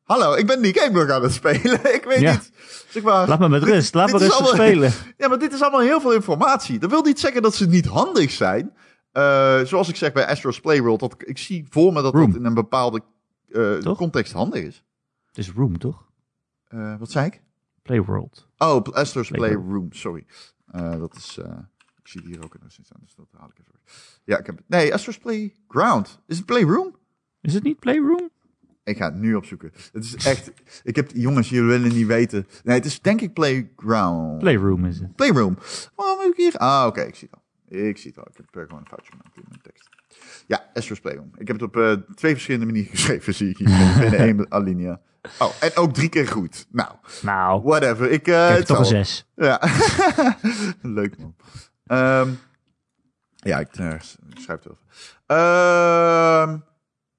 hallo, ik ben die game nog aan het spelen. ik weet niet. Zeg maar, laat me met rust, laat me rustig spelen. Ja, maar dit is allemaal heel veel informatie. Dat wil niet zeggen dat ze niet handig zijn. Uh, zoals ik zeg bij Astro's Playworld, dat ik zie voor me dat room. dat in een bepaalde uh, context handig is. Het is Room, toch? Uh, wat zei ik? Playworld. Oh, Astro's Playroom, Play sorry. Dat is, ik zie hier ook een assistent, dus dat haal ik even. Ja, ik heb, nee, Astro's Playground. Is het Playroom? Is het niet Playroom? Ik ga het nu opzoeken. Het is echt, ik heb, jongens, jullie willen niet weten. Nee, het is denk ik Playground. Playroom is het. Playroom. Waarom heb ik hier? Ah, oké, okay, ik zie het al. Ik zie het al. Ik heb er gewoon een foutje gemaakt in mijn tekst. Ja, Astro's Playroom. Ik heb het op uh, twee verschillende manieren geschreven, zie ik hier. Binnen één alinea. Oh, en ook drie keer goed. Nou, nou whatever. Ik, uh, ik toch een zes. Ja, leuk man. Um, ja, ik uh, schrijf het over. Um,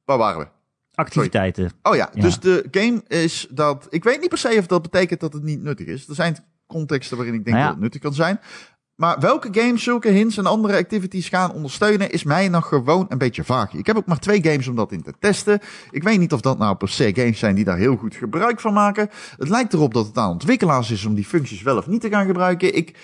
waar waren we? Activiteiten. Sorry. Oh ja, ja, dus de game is dat... Ik weet niet per se of dat betekent dat het niet nuttig is. Er zijn contexten waarin ik denk nou ja. dat het nuttig kan zijn. Maar welke games zulke hints en andere activities gaan ondersteunen, is mij nog gewoon een beetje vaag. Ik heb ook maar twee games om dat in te testen. Ik weet niet of dat nou per se games zijn die daar heel goed gebruik van maken. Het lijkt erop dat het aan ontwikkelaars is om die functies wel of niet te gaan gebruiken. Ik...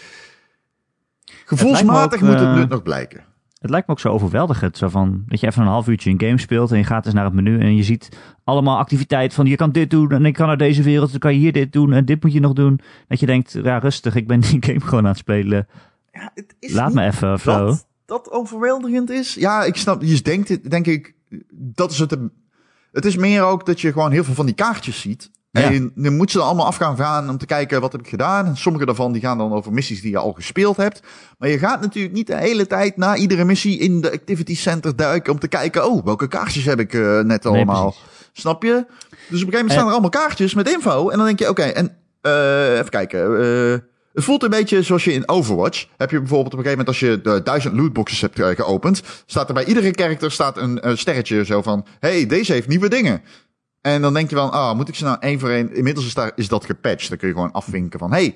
Gevoelsmatig moet het nut uh, nog blijken. Het lijkt me ook zo overweldigend. Zo van, dat je even een half uurtje een game speelt en je gaat eens naar het menu en je ziet allemaal activiteiten van je kan dit doen en ik kan naar deze wereld, dan kan je hier dit doen en dit moet je nog doen. Dat je denkt, ja rustig, ik ben die game gewoon aan het spelen. Ja, het is Laat me even of dat, zo. Dat overweldigend is. Ja, ik snap, je denkt, denk ik, dat is het. Het is meer ook dat je gewoon heel veel van die kaartjes ziet. Ja. En dan moet ze dan allemaal af gaan gaan om te kijken wat heb ik gedaan. En sommige daarvan die gaan dan over missies die je al gespeeld hebt. Maar je gaat natuurlijk niet de hele tijd na iedere missie in de activity center duiken om te kijken, oh, welke kaartjes heb ik eh, net allemaal. Snap je? Dus op een gegeven moment En- staan er allemaal kaartjes met info. En dan denk je, oké, en eh, even kijken. eh, het voelt een beetje zoals je in Overwatch. Heb je bijvoorbeeld op een gegeven moment als je de duizend lootboxes hebt eh, geopend, staat er bij iedere character staat een eh, sterretje zo van, hey, deze heeft nieuwe dingen. En dan denk je van, ah, moet ik ze nou één voor één... Inmiddels is, daar, is dat gepatcht. Dan kun je gewoon afvinken van, hey,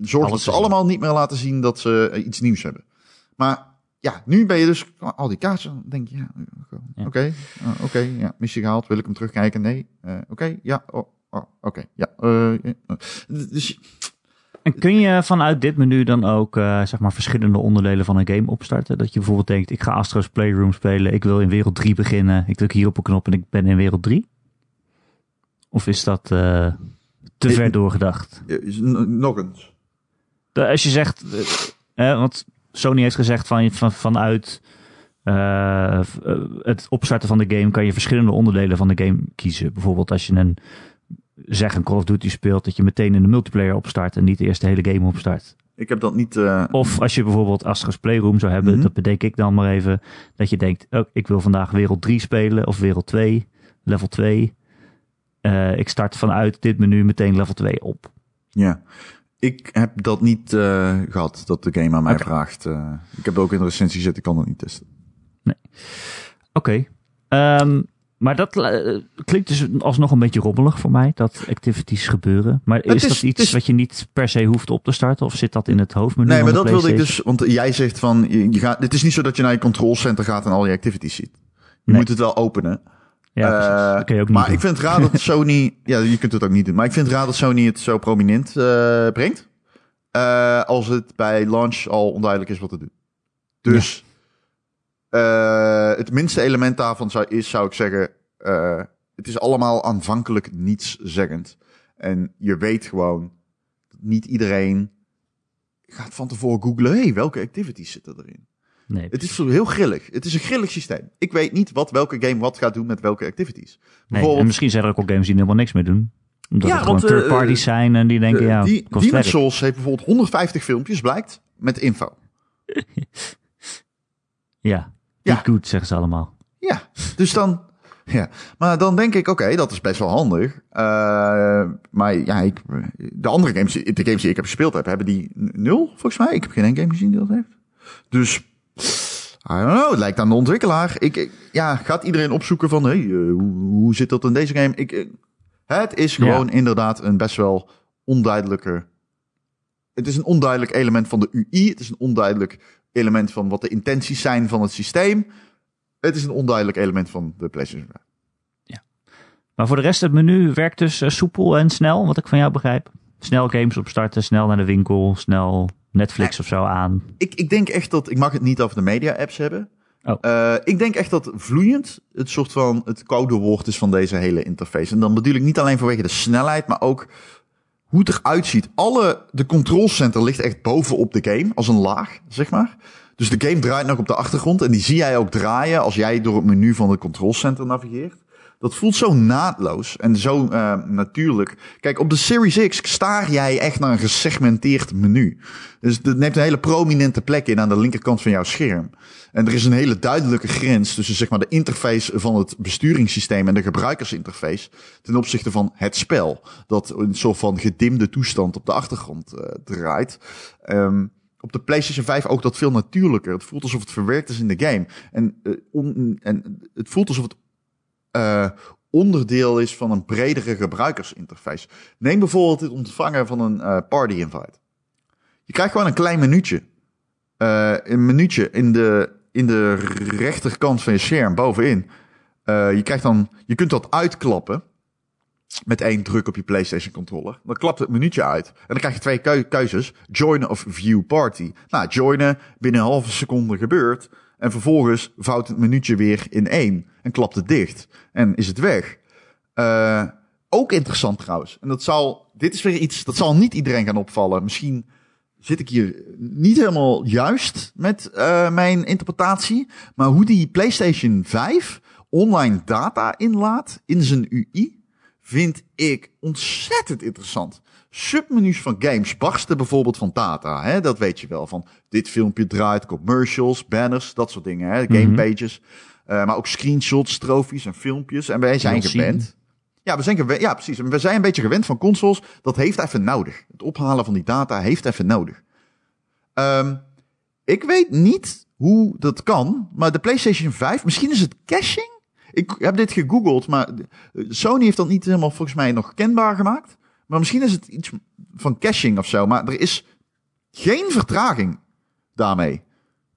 zorg dat ze gezien. allemaal niet meer laten zien dat ze eh, iets nieuws hebben. Maar ja, nu ben je dus al die kaarten. Dan denk je, ja, Ja. oké, ah, oké, ja, missie gehaald. Wil ik hem terugkijken? Nee, Eh, oké, ja, oh, oh, oké, ja. eh, ja, eh. dus En kun je vanuit dit menu dan ook eh, zeg maar verschillende onderdelen van een game opstarten? Dat je bijvoorbeeld denkt, ik ga Astro's Playroom spelen, ik wil in wereld 3 beginnen. Ik druk hier op een knop en ik ben in wereld 3? Of is dat eh, te Ik- ver doorgedacht? nog eens. Als je zegt, eh, want Sony heeft gezegd van, van, vanuit eh, het opstarten van de game kan je verschillende onderdelen van de game kiezen. Bijvoorbeeld als je een, zeg een Call of Duty speelt, dat je meteen in de multiplayer opstart en niet eerst de hele game opstart. Ik heb dat niet... Of als je bijvoorbeeld Astro's Playroom zou hebben, Mhm. dat bedenk ik dan maar even, dat je denkt, oh, ik wil vandaag wereld 3 spelen of wereld 2, level 2. Eh, ik start vanuit dit menu meteen level 2 op. Ja. Ik heb dat niet eh, gehad, dat de game aan mij vraagt. eh. ik heb ook in de recensie gezet, ik kan dat niet testen. Oké. Ehm, maar dat klinkt dus alsnog een beetje rommelig voor mij, dat activities gebeuren. Maar is, is- dat iets is- wat je niet per se hoeft op te starten? Of zit dat in het hoofdmenu Nee, van maar de dat wilde ik dus, want jij zegt van, je, je gaat, het is niet zo dat je naar je control center gaat en al je activities ziet. Je Nee. moet het wel openen. Ja. Eh, dat kun je ook niet maar doen. ik vind het raar dat Sony, ja, je kunt het ook niet doen, maar ik vind het raar dat Sony het zo prominent eh, brengt. Eh, als het bij launch al onduidelijk is wat te doen. Dus het minste element daarvan zou, is, zou ik zeggen, het is allemaal aanvankelijk nietszeggend. En je weet gewoon, dat niet iedereen gaat van tevoren googlen, hey, welke activities zitten erin? Nee, Het is heel grillig. Het is een grillig systeem. Ik weet niet wat welke game wat gaat doen met welke activities. nee. En misschien zijn er ook al games die helemaal niks meer doen. Omdat Ja, het gewoon want, eh, third parties zijn en die denken, eh, ja, die, Demon's. Souls heeft bijvoorbeeld 150 filmpjes, blijkt, met info. Ja, Ja. niet goed, zeggen ze allemaal. Ja, dus dan... Ja, maar dan denk ik, oké, dat is best wel handig. Eh, maar ja, ik, de andere games, de games die ik heb gespeeld heb, hebben die nul, volgens mij. Ik heb geen één game gezien die dat heeft. Dus, I don't know, het lijkt aan de ontwikkelaar. Ik, ik- ja, gaat iedereen opzoeken van, hey, eh, hoe, hoe zit dat in deze game? Ik, eh, het is gewoon inderdaad een best wel onduidelijke... Het is een onduidelijk element van de UI. Het is een onduidelijk element van wat de intenties zijn van het systeem. Het is een onduidelijk element van de PlayStation 5. Maar voor de rest, het menu werkt dus eh, soepel en snel, wat ik van jou begrijp. Snel games opstarten, snel naar de winkel, snel Netflix of zo aan. Ik, ik denk echt dat, ik mag het niet over de media apps hebben. Oh. Eh, ik denk echt dat vloeiend het soort van het koude woord is van deze hele interface. En dan bedoel ik niet alleen vanwege de snelheid, maar ook hoe het eruit ziet. Alle, de control center ligt echt bovenop de game, als een laag, zeg maar. Dus de game draait nog op de achtergrond en die zie jij ook draaien als jij door het menu van de control center navigeert. Dat voelt zo naadloos en zo eh, natuurlijk. Kijk, op de Series X staar jij echt naar een gesegmenteerd menu. Dus het neemt een hele prominente plek in aan de linkerkant van jouw scherm. En er is een hele duidelijke grens tussen zeg maar, de interface van het besturingssysteem en de gebruikersinterface ten opzichte van het spel. Dat een soort van gedimde toestand op de achtergrond eh, draait. Ehm, op de PlayStation 5 ook dat veel natuurlijker. Het voelt alsof het verwerkt is in de game. En, eh, en het voelt alsof het eh, onderdeel is van een bredere gebruikersinterface. Neem bijvoorbeeld het ontvangen van een eh, party invite. Je krijgt gewoon een klein minuutje. Eh, een minuutje in de, in de rechterkant van je scherm bovenin. Je, krijgt dan, je kunt dat uitklappen met één druk op je PlayStation controller. Dan klapt het minuutje uit. En dan krijg je twee keu- keuzes. Joinen of view party. Nou, joinen binnen een halve seconde gebeurt. En vervolgens vouwt het minuutje weer in één. En klapt het dicht. En is het weg. Eh, ook interessant trouwens. En dat zal, dit is weer iets, dat zal niet iedereen gaan opvallen. Misschien zit ik hier niet helemaal juist met eh, mijn interpretatie. Maar hoe die PlayStation 5 online data inlaat in zijn UI, vind ik ontzettend interessant. Submenu's van games barsten bijvoorbeeld van data. Hè? Dat weet je wel. Van dit filmpje draait, commercials, banners, dat soort dingen. Hè? Gamepages. Uh, maar ook screenshots, trofies en filmpjes. En wij zijn gewend. Ja, we zijn gewend, ja, precies. We zijn een beetje gewend van consoles. Dat heeft even nodig. Het ophalen van die data heeft even nodig. Um, ik weet niet hoe dat kan, maar de PlayStation 5, misschien is het caching? Ik heb dit gegoogeld, maar Sony heeft dat niet helemaal volgens mij nog kenbaar gemaakt. Maar misschien is het iets van caching of zo. Maar er is geen vertraging daarmee.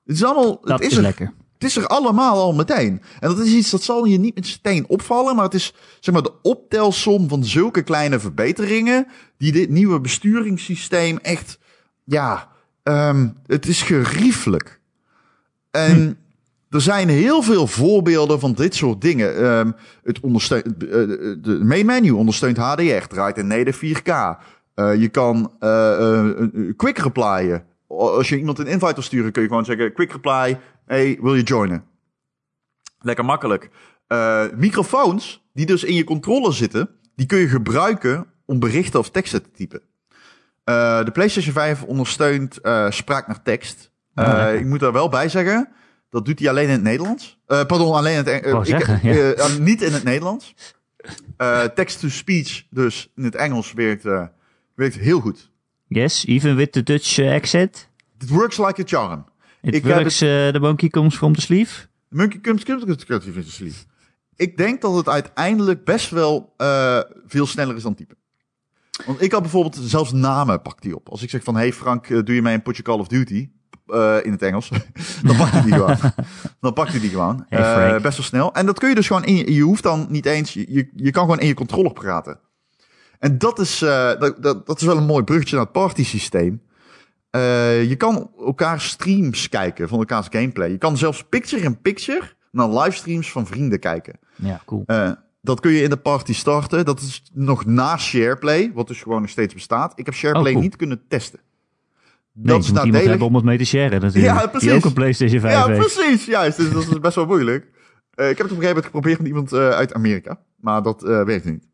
Het is allemaal. Dat het is, lekker. Het is er allemaal al meteen. En dat is iets dat zal je niet meteen opvallen. Maar het is zeg maar de optelsom van zulke kleine verbeteringen. Die dit nieuwe besturingssysteem echt. Ja, um, het is geriefelijk. En. Hm. Er zijn heel veel voorbeelden van dit soort dingen. Um, het ondersteunt, uh, de main menu ondersteunt HDR, draait in Neder 4K. Uh, je kan uh, quick replyen. Als je iemand een invite wil sturen, kun je gewoon zeggen: quick reply, hey, wil je joinen? Lekker makkelijk. microfoons, die dus in je controller zitten, die kun je gebruiken om berichten of teksten te typen. de PlayStation 5 ondersteunt spraak naar tekst. Oh, ik moet daar wel bij zeggen. Dat doet hij alleen in het Nederlands. Pardon, alleen in het Engels. Uh, niet in het Nederlands. Text-to-speech, dus in het Engels, werkt, werkt heel goed. Yes, even with the Dutch accent. It works like a charm. It ik works, the uh, monkey comes from the sleeve. The monkey comes from the sleeve. Ik denk dat het uiteindelijk best wel uh, veel sneller is dan typen. Want ik had bijvoorbeeld zelfs namen pakt hij op. Als ik zeg van, hey Frank, doe je mij een potje Call of Duty? uh, in het Engels. dan pakt hij die gewoon. dan pakt hij die gewoon. uh, best wel snel. En dat kun je dus gewoon in je, je hoeft dan niet eens, je, je kan gewoon in je controller praten. En dat is, uh, dat, dat, dat, is wel een mooi bruggetje naar het party systeem. Je kan elkaar streams kijken van elkaars gameplay. Je kan zelfs picture-in-picture naar livestreams van vrienden kijken. Ja, cool. dat kun je in de party starten. Dat is nog na SharePlay, wat dus gewoon nog steeds bestaat. Ik heb SharePlay oh, niet kunnen testen. Nee, dat is moet iemand hebben om het mee te sharen natuurlijk. Ja, precies. Die ook een PlayStation 5 Ja, precies. Juist. Dus dat is best wel moeilijk. Uh, ik heb het op een gegeven moment geprobeerd met iemand uit Amerika. Maar dat werkte niet.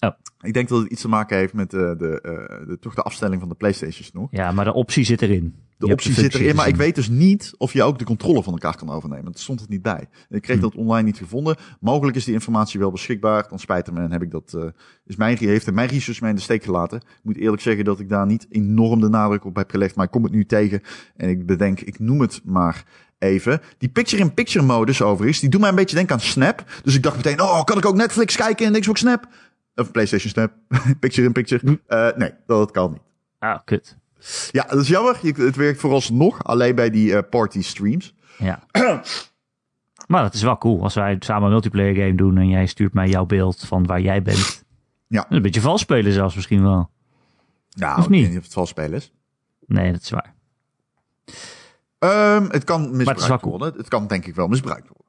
Oh. Ik denk dat het iets te maken heeft met de, de, de, toch de afstelling van de PlayStations nog. Ja, maar de optie zit erin. De optie zit erin, maar ik weet dus niet of je ook de controle van elkaar kan overnemen. Dat stond het niet bij. Ik kreeg hm. dat online niet gevonden. Mogelijk is die informatie wel beschikbaar. Dan spijt me en heb ik dat, uh, is mijn, heeft mijn research mij in de steek gelaten. Ik moet eerlijk zeggen dat ik daar niet enorm de nadruk op heb gelegd, maar ik kom het nu tegen. En ik bedenk, ik noem het maar even. Die picture-in-picture modus overigens, die doet mij een beetje denken aan Snap. Dus ik dacht meteen, oh, kan ik ook Netflix kijken in Xbox Snap? Of PlayStation Snap. picture-in-picture. Uh, nee, dat kan niet. Ah, kut. Ja, dat is jammer. Het werkt vooralsnog alleen bij die uh, party streams. Ja. maar dat is wel cool. Als wij samen een multiplayer game doen en jij stuurt mij jouw beeld van waar jij bent. Ja. Een beetje vals spelen zelfs misschien wel. Nou, of niet? Ik weet niet of het vals spelen is. Nee, dat is waar. Um, het kan misbruikt het worden. Het kan denk ik wel misbruikt worden.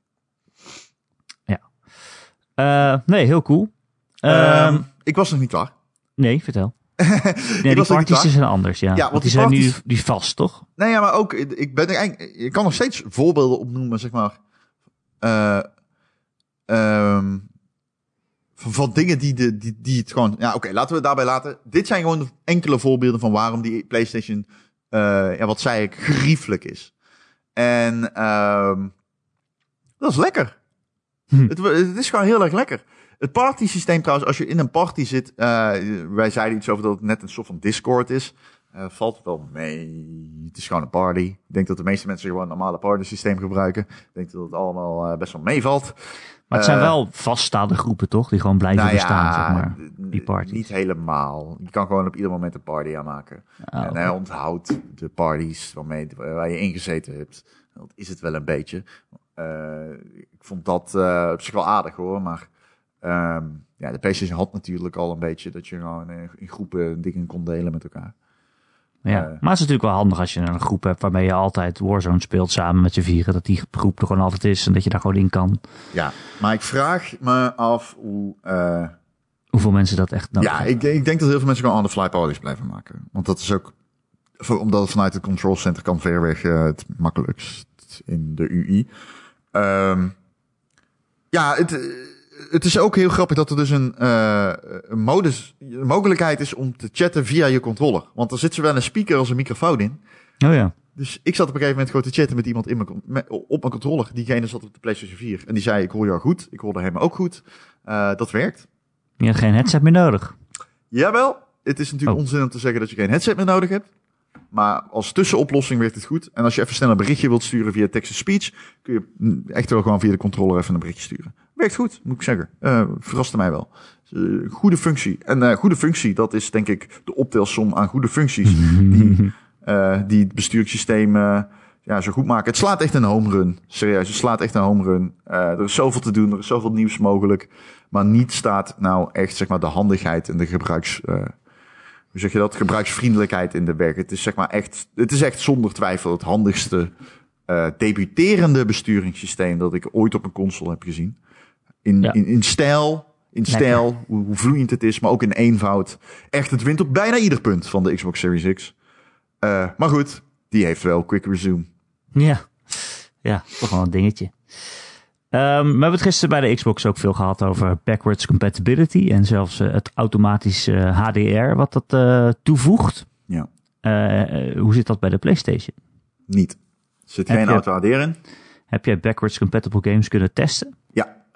Ja. Uh, nee, heel cool. Um, ik was nog niet klaar. Nee, vertel. nee, die parties zijn anders, ja. ja want die, zijn nu die vast, toch? Nee, ja, maar ook, ik ben eigenlijk, ik kan nog steeds voorbeelden opnoemen, zeg maar. Uh, um, van, van, dingen die, de, die, die het gewoon, ja, oké, laten we het daarbij laten. Dit zijn gewoon enkele voorbeelden van waarom die PlayStation, uh, ja, wat zei ik, geriefelijk is. En, um, dat is lekker. Hm. Het, het is gewoon heel erg lekker. Het party systeem trouwens, als je in een party zit, uh, wij zeiden iets over dat het net een soort van Discord is. Uh, valt wel mee. Het is gewoon een party. Ik denk dat de meeste mensen gewoon een normale party systeem gebruiken. Ik denk dat het allemaal uh, best wel meevalt. Maar het zijn wel vaststaande groepen, toch? Die gewoon blijven nou bestaan, ja, zeg maar. Die parties. Niet helemaal. Je kan gewoon op ieder moment een party aanmaken. Oh, en hij onthoudt de parties waarmee, waar je ingezeten hebt. Dat is het wel een beetje. ik vond dat op zich wel aardig hoor, maar Um, ja, de PlayStation had natuurlijk al een beetje dat je gewoon in groepen dingen kon delen met elkaar. Ja, uh, maar het is natuurlijk wel handig als je een groep hebt waarmee je altijd Warzone speelt samen met je vieren. Dat die groep er gewoon altijd is en dat je daar gewoon in kan. Ja, maar ik vraag me af hoe... Uh, Hoeveel mensen dat echt Ja, ik, ik, denk dat heel veel mensen gewoon on the fly parties blijven maken. Want dat is ook... Omdat het vanuit het control center kan ver weg uh, het makkelijkst in de UI. Um, ja, het het is ook heel grappig dat er dus een, uh, een modus, een mogelijkheid is om te chatten via je controller. Want er zit zowel een speaker als een microfoon in. Oh ja. Dus ik zat op een gegeven moment gewoon te chatten met iemand in mijn, met, op mijn controller. Diegene zat op de PlayStation 4. En die zei, ik hoor jou goed. Ik hoorde hem ook goed. Uh, dat werkt. Je hebt geen headset meer nodig. Jawel. Het is natuurlijk oh. onzin om te zeggen dat je geen headset meer nodig hebt. Maar als tussenoplossing werkt het goed. En als je even snel een berichtje wilt sturen via text-to-speech, kun je echt wel gewoon via de controller even een berichtje sturen. Werkt goed, moet ik zeggen. Uh, verraste mij wel. Uh, goede functie. En uh, goede functie, dat is denk ik de optelsom aan goede functies die, die het bestuurssysteem ja, zo goed maken. Het slaat echt een home run. Serieus, het slaat echt een home run. er is zoveel te doen, er is zoveel nieuws mogelijk. Maar niet staat nou echt zeg maar de handigheid en de gebruiks hoe zeg je dat, gebruiksvriendelijkheid in de weg. Het is zeg maar echt, het is echt zonder twijfel het handigste uh, debuterende besturingssysteem dat ik ooit op een console heb gezien. In, in, in stijl, in stijl, hoe, hoe, vloeiend het is, maar ook in eenvoud. Echt, het wint op bijna ieder punt van de Xbox Series X. Uh, maar goed, die heeft wel quick resume. Ja, ja, toch wel een dingetje. Um, we hebben het gisteren bij de Xbox ook veel gehad over backwards compatibility en zelfs uh, het automatisch uh, HDR wat dat toevoegt. Ja. hoe zit dat bij de PlayStation? Niet. Zit geen auto HDR in. Heb jij backwards compatible games kunnen testen?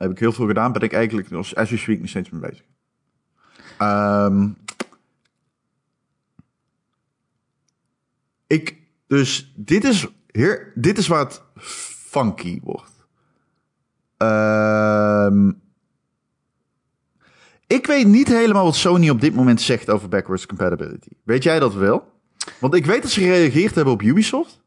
Heb ik heel veel gedaan. Ben ik eigenlijk als as speak nog steeds mee bezig. Um, ik, dus dit is, hier, dit is waar het funky wordt. Um, ik weet niet helemaal wat Sony op dit moment zegt over backwards compatibility. Weet jij dat wel? Want ik weet dat ze gereageerd hebben op Ubisoft.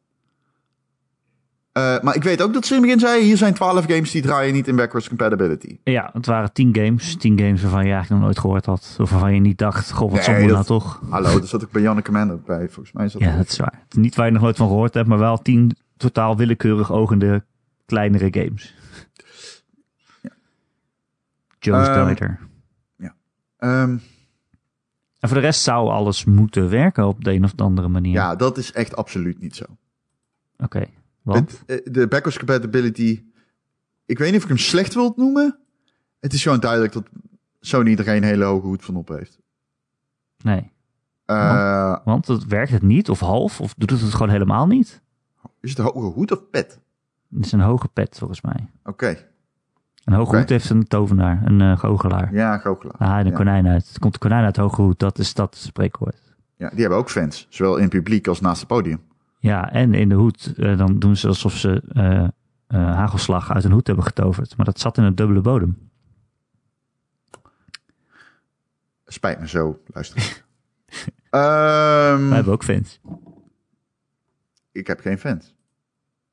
Uh, maar ik weet ook dat ze in het begin zeiden: hier zijn 12 games die draaien niet in backwards compatibility. Ja, het waren 10 games. 10 games waarvan je eigenlijk nog nooit gehoord had. Of waarvan je niet dacht: goh, wat nee, nou toch? Hallo, daar zat ik bij Janne Commander bij. Volgens mij is dat. Ja, dat is waar. Niet waar je nog nooit van gehoord hebt, maar wel 10 totaal willekeurig ogende kleinere games. Joe's um, Guider. Ja. Um, en voor de rest zou alles moeten werken op de een of andere manier. Ja, dat is echt absoluut niet zo. Oké, okay, want? Eh, de backwards compatibility, ik weet niet of ik hem slecht wil noemen. Het is gewoon duidelijk dat Sony er geen hele hoge hoed van op heeft. Nee. Uh, want, want het werkt het niet, of half, of doet het het gewoon helemaal niet? Is het een hoge hoed of pet? Het is een hoge pet, volgens mij. Oké. Een hoge hoed heeft een tovenaar, een uh, goochelaar. Ja, een goochelaar. Ah, een konijn uit. Het komt een konijn uit hoge hoed, dat is dat spreekwoord. Ja, die hebben ook fans, zowel in het publiek als naast het podium. Ja, en in de hoed, uh, dan doen ze alsof ze uh, hagelslag uit een hoed hebben getoverd. Maar dat zat in een dubbele bodem. Spijt me zo, luister. um, Wij hebben ook fans. Ik heb geen fans.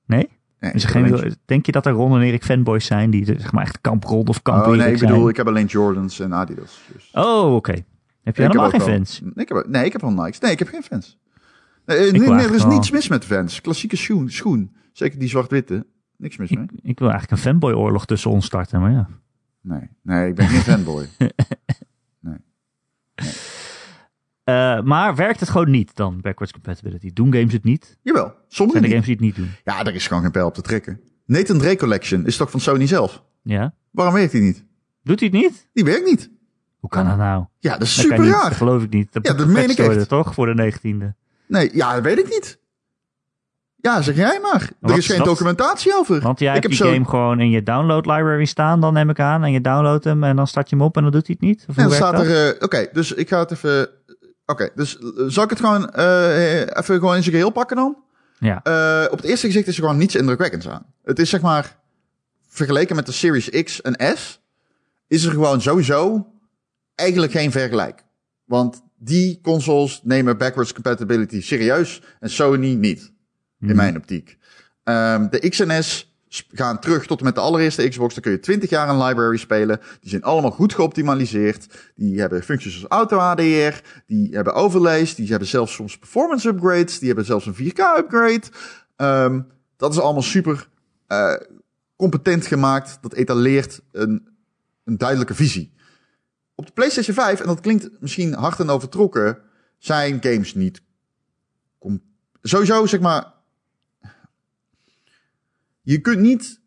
Nee? Nee, dus geen, denk je dat er Ron en Erik fanboys zijn die zeg maar echt kamp Ron of kamp Oh nee, ik bedoel, ik heb alleen Jordans en Adidas. Dus. Oh, oké. Heb je helemaal geen fans? Ik heb, nee, ik heb wel Nikes. Nee, ik heb geen fans. Nee, nee, er is niets mis met fans. Klassieke schoen, schoen. Zeker die zwart-witte. Niks mis mee. Ik, wil eigenlijk een fanboy-oorlog tussen ons starten, maar ja. Nee, nee, ik ben geen fanboy. nee. nee. Uh, maar werkt het gewoon niet dan, backwards compatibility? Doen games het niet? Jawel, sommige Zijn de games die het niet doen? Ja, er is gewoon geen pijl op te trekken. Nathan Drake Collection is toch van Sony zelf? Ja. Waarom werkt die niet? Doet hij het niet? Die werkt niet. Hoe kan dat nou? Ja, dat is dat super raar. Dat geloof ik niet. Dat ja, dat meen ik echt. toch, voor de 19e? Nee, ja, dat weet ik niet. Ja, zeg jij maar. er is geen documentatie over. Want jij hebt die game gewoon in je download library staan, dan neem ik aan. En je downloadt hem en dan start je hem op en dan doet hij het niet? Of en dan staat er... Uh, Oké, dus ik ga het even Oké, dus eh, zal ik het gewoon uh, even gewoon in zijn geheel pakken dan? Ja. Uh, op het eerste gezicht is er gewoon niets indrukwekkends aan. Het is zeg maar, vergeleken met de Series X en S, is er gewoon sowieso eigenlijk geen vergelijk. Want die consoles nemen backwards compatibility serieus en Sony niet. In hmm. mijn optiek. Um, de X en S gaan terug tot en met de allereerste Xbox. Dan kun je 20 jaar een library spelen. Die zijn allemaal goed geoptimaliseerd. Die hebben functies als auto HDR. Die hebben overlays. Die hebben zelfs soms performance upgrades. Die hebben zelfs een 4K upgrade. Um, dat is allemaal super uh, competent gemaakt. Dat etaleert een, een duidelijke visie. Op de PlayStation 5, en dat klinkt misschien hard en overtrokken, zijn games niet. Sowieso, zeg maar, je kunt niet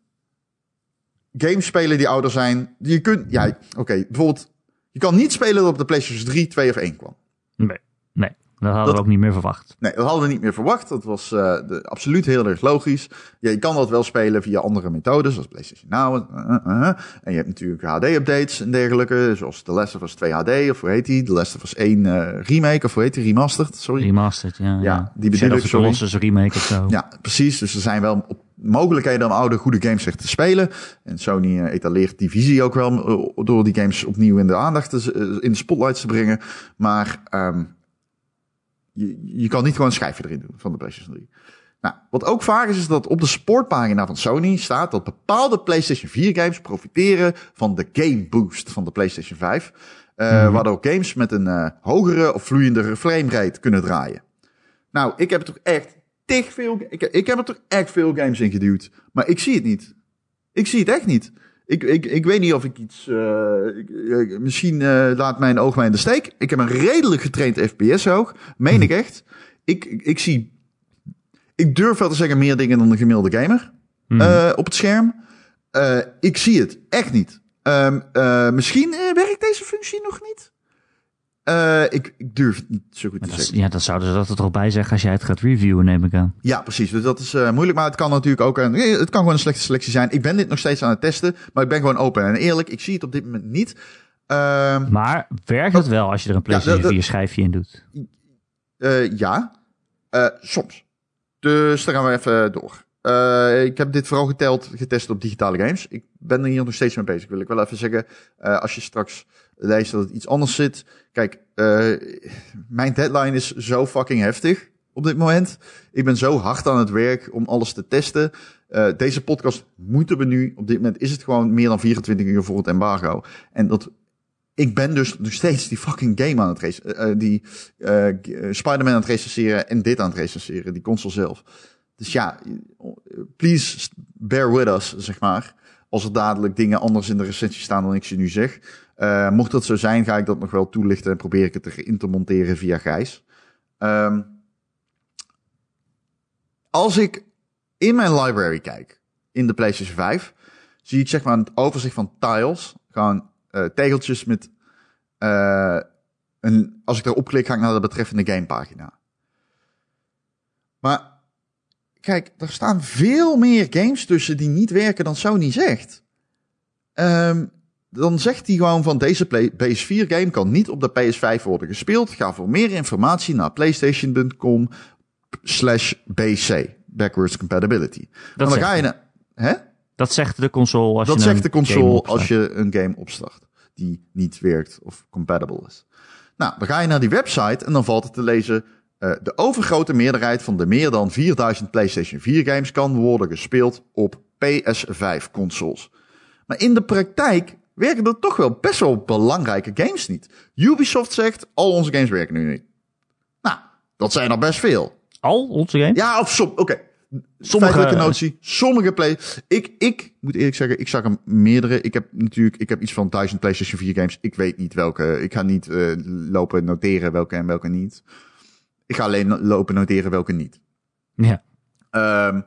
games spelen die ouder zijn. Je kunt, ja, oké, bijvoorbeeld, je kan niet spelen op de PlayStation 3, 2 of 1 kwam. Nee, nee. Dat hadden Dat- we ook niet meer verwacht. Nee, dat hadden we niet meer verwacht. Dat was eh, de, absoluut heel erg logisch. Ja, je kan dat wel spelen via andere methodes, zoals PlayStation Now. eh, eh. En je hebt natuurlijk HD-updates en dergelijke, zoals The Last of Us 2 HD, of hoe heet die? The Last of Us 1 eh, remake, of hoe heet die? Remastered, sorry. Remastered, ja. Ja, die bedoel ik, sorry. Remake of zo. Ja, precies. Dus er zijn wel mogelijkheden om oude goede games echt te spelen. En Sony etaleert die visie ook wel door die games opnieuw in de aandacht te, in de spotlights te brengen. Maar ehm, je, je kan niet gewoon een schijfje erin doen van de PlayStation 3. Nou, wat ook vaak is, is dat op de sportpagina van Sony staat dat bepaalde PlayStation 4 games profiteren van de Game Boost van de PlayStation 5. eh, Mhm. Waardoor games met een eh, hogere of vloeiendere framerate kunnen draaien. Nou, ik heb er toch echt tig veel. Ik, ik heb er toch echt veel games in geduwd. Maar ik zie het niet. Ik zie het echt niet. Ik, ik, ik weet niet of ik iets. eh, ik- misschien eh, laat mijn oog mij in de steek. Ik heb een redelijk getraind FPS hoog. Meen ik echt. Ik, ik, ik zie. Ik durf wel te zeggen meer dingen dan een gemiddelde gamer Mhm. eh, op het scherm. Ik zie het echt niet. Ehm, eh, misschien werkt deze functie nog niet. Eh, ik, ik durf het niet zo goed te dat, zeggen. ja, dan zouden ze dat er toch bij zeggen als jij het gaat reviewen, neem ik aan. Ja, precies. Dus dat is eh, moeilijk. Maar het kan natuurlijk ook een, eh, het kan gewoon een slechte selectie zijn. Ik ben dit nog steeds aan het testen. Maar ik ben gewoon open en eerlijk. Ik zie het op dit moment niet. Ehm, Maar werkt het wel als je er een PlayStation dat- 4 schijfje in doet? eh, ja, Eh, soms. Dus daar gaan we even door. Eh, ik heb dit vooral geteld, getest op digitale games. Ik ben er hier nog steeds mee bezig. Wil ik wel even zeggen. Als je straks leest dat het iets anders zit. Kijk, eh, mijn deadline is zo fucking heftig op dit moment. Ik ben zo hard aan het werk om alles te testen. Eh, deze podcast moeten we nu. Op dit moment is het gewoon meer dan 24 uur voor het embargo. En dat. Ik ben dus nog steeds die fucking game aan het rec- eh, die eh, Spider-Man aan het recenseren en dit aan het recenseren, die console zelf. Dus ja, please bear with us, zeg maar. Als er dadelijk dingen anders in de recensie staan dan ik ze nu zeg. Eh, mocht dat zo zijn, ga ik dat nog wel toelichten en probeer ik het te monteren via Gijs. Ehm, als ik in mijn library kijk, in de PlayStation 5, zie ik zeg maar het overzicht van tiles. Gewoon eh, tegeltjes met eh, een, als ik erop klik, ga ik naar de betreffende gamepagina. Maar kijk, er staan veel meer games tussen die niet werken dan Sony zegt. Ehm, dan zegt hij gewoon van deze play- PS4 game kan niet op de PS5 worden gespeeld. Ga voor meer informatie naar playstation.com slash BC, backwards compatibility. Dat, dan zegt, ga je naar, hè? dat zegt de console als Dat je zegt een de game console opstart. als je een game opstart die niet werkt of compatible is. Nou, dan ga je naar die website en dan valt het te lezen. eh, de overgrote meerderheid van de meer dan 4000 PlayStation 4 games kan worden gespeeld op PS5 consoles. Maar in de praktijk werken er toch wel best wel belangrijke games niet. Ubisoft zegt al onze games werken nu niet. Nou, dat zijn er best veel. Al onze games? Ja, of som. Oké. Sommige- Feitelijke notie. Sommige play. Ik, ik moet eerlijk zeggen, ik zag er meerdere. Ik heb natuurlijk, ik heb iets van 1000 PlayStation 4 games. Ik weet niet welke. Ik ga niet eh, lopen noteren welke en welke niet. Ik ga alleen lopen noteren welke niet. Ja. Ehm,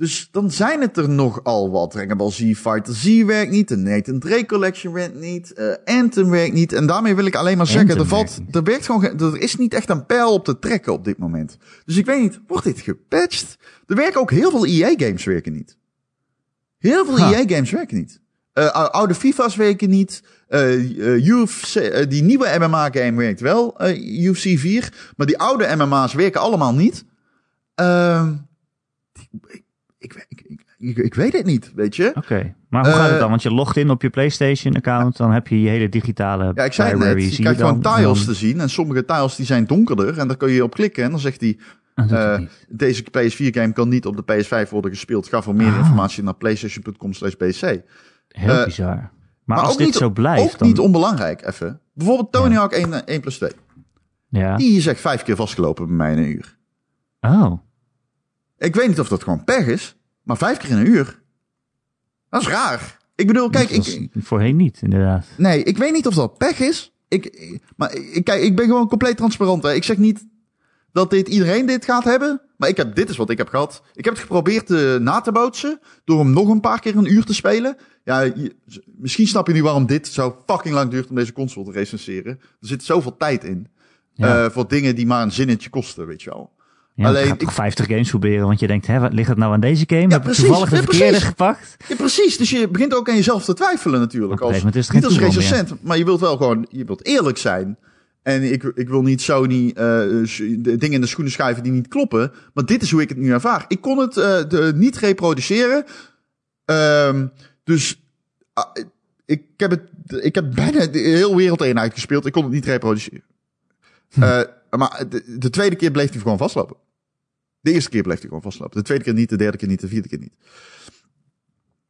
dus dan zijn het er nogal wat. Dragon Ball Z Fighter Z werkt niet. De Nathan Drake Collection werkt niet. eh, Anthem werkt niet. En daarmee wil ik alleen maar zeggen, Anthem er, valt, er, werkt gewoon, ge- er is niet echt een pijl op te trekken op dit moment. Dus ik weet niet, wordt dit gepatcht? Er werken ook heel veel EA-games werken niet. Heel veel. EA-games werken niet. Eh, ou- oude FIFA's werken niet. Eh, UFC, die nieuwe MMA-game werkt wel, UFC 4. Maar die oude MMA's werken allemaal niet. Ehm, ik, ik, ik, ik, weet het niet, weet je. Oké. Maar hoe gaat het Eh, dan? Want je logt in op je PlayStation-account, dan heb je je hele digitale Ja, ik zei net, je zie krijgt gewoon tiles dan- te zien. En sommige tiles die zijn donkerder. En daar kun je op klikken. En dan zegt hij, het eh, deze PS4-game kan niet op de PS5 worden gespeeld. Ga voor meer Ah. informatie naar playstation.com slash pc. Heel eh, bizar. Maar, maar als dit niet- zo blijft, Ook dan... niet onbelangrijk, even. Bijvoorbeeld Tony Hawk 1, eh, 1 plus 2. ja. Die is echt vijf keer vastgelopen bij mij in een uur. Oh. Ik weet niet of dat gewoon pech is. Maar vijf keer in een uur. Dat is raar. Ik bedoel, kijk, ik, Voorheen niet, inderdaad. Nee, ik weet niet of dat pech is. Ik, ik- maar ik, kijk, ik ben gewoon compleet transparant. Hè. Ik zeg niet dat dit, iedereen dit gaat hebben. Maar ik heb, dit is wat ik heb gehad. Ik heb het geprobeerd uh, na te bootsen. Door hem nog een paar keer een uur te spelen. Ja, je, misschien snap je nu waarom dit zo fucking lang duurt om deze console te recenseren. Er zit zoveel tijd in. Ja. Uh, voor dingen die maar een zinnetje kosten, weet je wel. Ja, Alleen, ik toch 50 games proberen, want je denkt, hè, wat ligt het nou aan deze game? Ja, Heb precies, toevallig de ja, verkeerde precies. gepakt? Ja, precies. Dus je begint ook aan jezelf te twijfelen natuurlijk. Als, is niet als recensent, maar je wilt wel gewoon, je wilt eerlijk zijn. En ik, ik wil niet Sony uh, de dingen in de schoenen schuiven die niet kloppen. Maar dit is hoe ik het nu ervaar. Ik kon het uh, de, niet reproduceren. Um, dus uh, ik, heb het, ik heb bijna de hele wereld uitgespeeld. Ik kon het niet reproduceren. Hm. maar de, de, tweede keer bleef hij gewoon vastlopen. De eerste keer bleef hij gewoon vastlopen. De tweede keer niet, de derde keer niet, de vierde keer niet.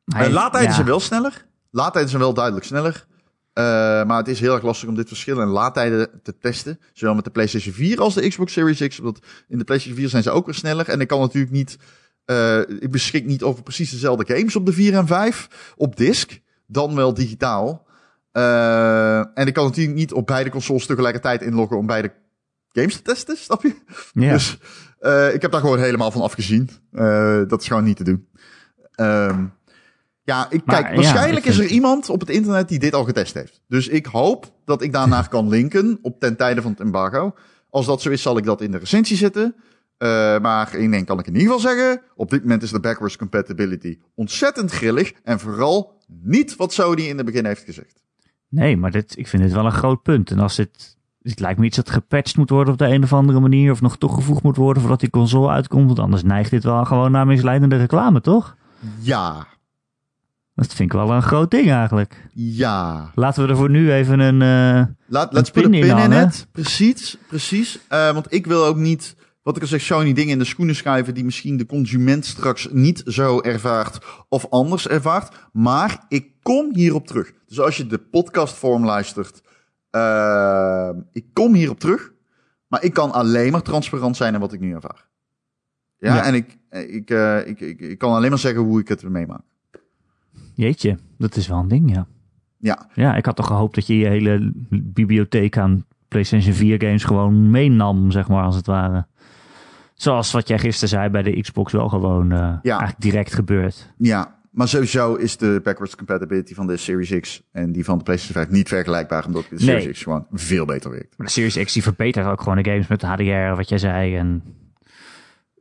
Hij, laadtijden ja. zijn wel sneller. Laadtijden zijn wel duidelijk sneller. Uh, maar het is heel erg lastig om dit verschil in laadtijden te testen. Zowel met de PlayStation 4 als de Xbox Series X. Want in de PlayStation 4 zijn ze ook weer sneller. En ik kan natuurlijk niet. Uh, ik beschik niet over precies dezelfde games op de 4 en 5 op disk. Dan wel digitaal. Uh, en ik kan natuurlijk niet op beide consoles tegelijkertijd inloggen om beide games te testen, snap je? Ja. Dus ik heb daar gewoon helemaal van afgezien. dat is gewoon niet te doen. Um, ja, ik, kijk, waarschijnlijk is er iemand op het internet die dit al getest heeft. Dus ik hoop dat ik daarnaar kan linken op ten tijde van het embargo. Als dat zo is, zal ik dat in de recensie zetten. Uh, maar één ding kan ik in ieder geval zeggen. Op dit moment is de backwards compatibility ontzettend grillig. En vooral niet wat Sony in het begin heeft gezegd. Nee, maar dit, ik vind dit wel een groot punt. En als het, het lijkt me iets dat gepatcht moet worden op de een of andere manier. Of nog toegevoegd moet worden voordat die console uitkomt. Want anders neigt dit wel gewoon naar misleidende reclame, toch? Ja, dat vind ik wel een groot ding eigenlijk. Ja. Laten we er voor nu even een. Uh, Laat, let's put a pin in het. Precies, precies. Uh, want ik wil ook niet, wat ik al zeg, Sony dingen in de schoenen schuiven die misschien de consument straks niet zo ervaart of anders ervaart. Maar ik kom hierop terug. Dus als je de podcastvorm luistert, uh, ik kom hierop terug. Maar ik kan alleen maar transparant zijn in wat ik nu ervaar. Ja, ja. en ik, ik, ik, ik, ik kan alleen maar zeggen hoe ik het meemaak. Jeetje, dat is wel een ding, ja. Ja. Ja, ik had toch gehoopt dat je je hele bibliotheek aan PlayStation 4 games gewoon meenam, zeg maar, als het ware. Zoals wat jij gisteren zei bij de Xbox wel gewoon uh, ja. eigenlijk direct gebeurt. Ja, maar sowieso is de backwards compatibility van de Series X en die van de PlayStation 5 niet vergelijkbaar, omdat de Series X gewoon veel beter werkt. Maar de Series X die verbetert ook gewoon de games met HDR, wat jij zei. En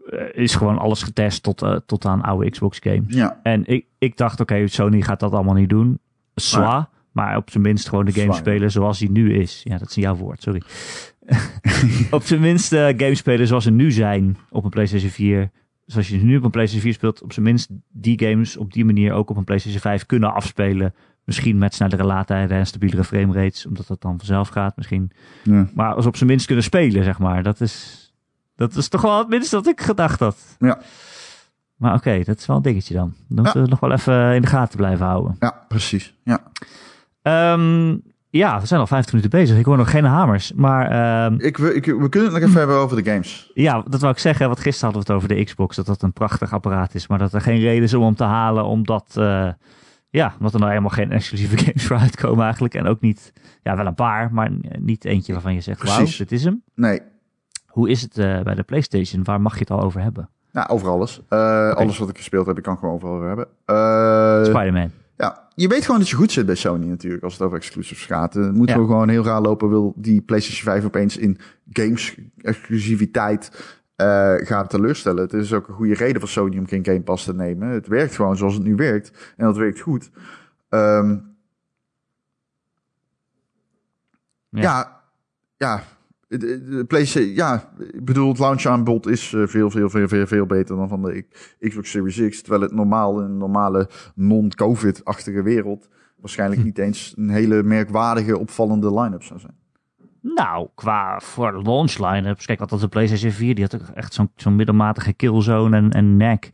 uh, is gewoon alles getest tot, uh, tot aan oude Xbox games. Ja. En ik, ik dacht, oké, okay, Sony gaat dat allemaal niet doen. Zwaar. Maar, maar op zijn minst gewoon de game spelen zoals hij nu is. Ja, dat is jouw woord, sorry. op zijn minst uh, game spelen zoals ze nu zijn op een PlayStation 4. Zoals je nu op een PlayStation 4 speelt, op zijn minst die games op die manier ook op een PlayStation 5 kunnen afspelen. Misschien met snellere laadtijden en stabielere framerates, omdat dat dan vanzelf gaat misschien. Ja. Maar als op zijn minst kunnen spelen, zeg maar. Dat is, dat is toch wel het minste wat ik gedacht had. Ja. Maar oké, dat is wel een dingetje dan. Dan moeten we nog wel even in de gaten blijven houden. Ja, precies. Ja. Um, ja, we zijn al 50 minuten bezig. Ik hoor nog geen hamers. Maar, um, ik, ik, we kunnen het nog even hebben over de games. Ja, dat wou ik zeggen. Want gisteren hadden we het over de Xbox. Dat dat een prachtig apparaat is. Maar dat er geen reden is om hem te halen. Omdat, uh, ja, omdat er nou helemaal geen exclusieve games voor uitkomen eigenlijk. En ook niet, ja, wel een paar. Maar niet eentje waarvan je zegt, wauw, dit is hem. Nee, hoe is het uh, bij de PlayStation? Waar mag je het al over hebben? Nou, over alles. Okay. Alles wat ik gespeeld heb, ik kan gewoon overal over hebben. Spider-Man. Ja, je weet gewoon dat je goed zit bij Sony natuurlijk, als het over exclusives gaat. Uh, moeten ja. we gewoon heel raar lopen, wil die PlayStation 5 opeens in games exclusiviteit uh, gaan teleurstellen. Het is ook een goede reden voor Sony om geen Game Pass te nemen. Het werkt gewoon zoals het nu werkt. En dat werkt goed. Um, ja. ja, ja de, PlayStation, ja, ik bedoel, het launch aanbod is uh, veel, veel, veel, veel, veel beter dan van de Xbox Series X. Terwijl het normaal in een normale non-COVID-achtige wereld waarschijnlijk hm. niet eens een hele merkwaardige, opvallende line-up zou zijn. Nou, qua voor launch line-ups, kijk, wat was de PlayStation 4, die had echt zo'n zo'n middelmatige killzone en, en neck.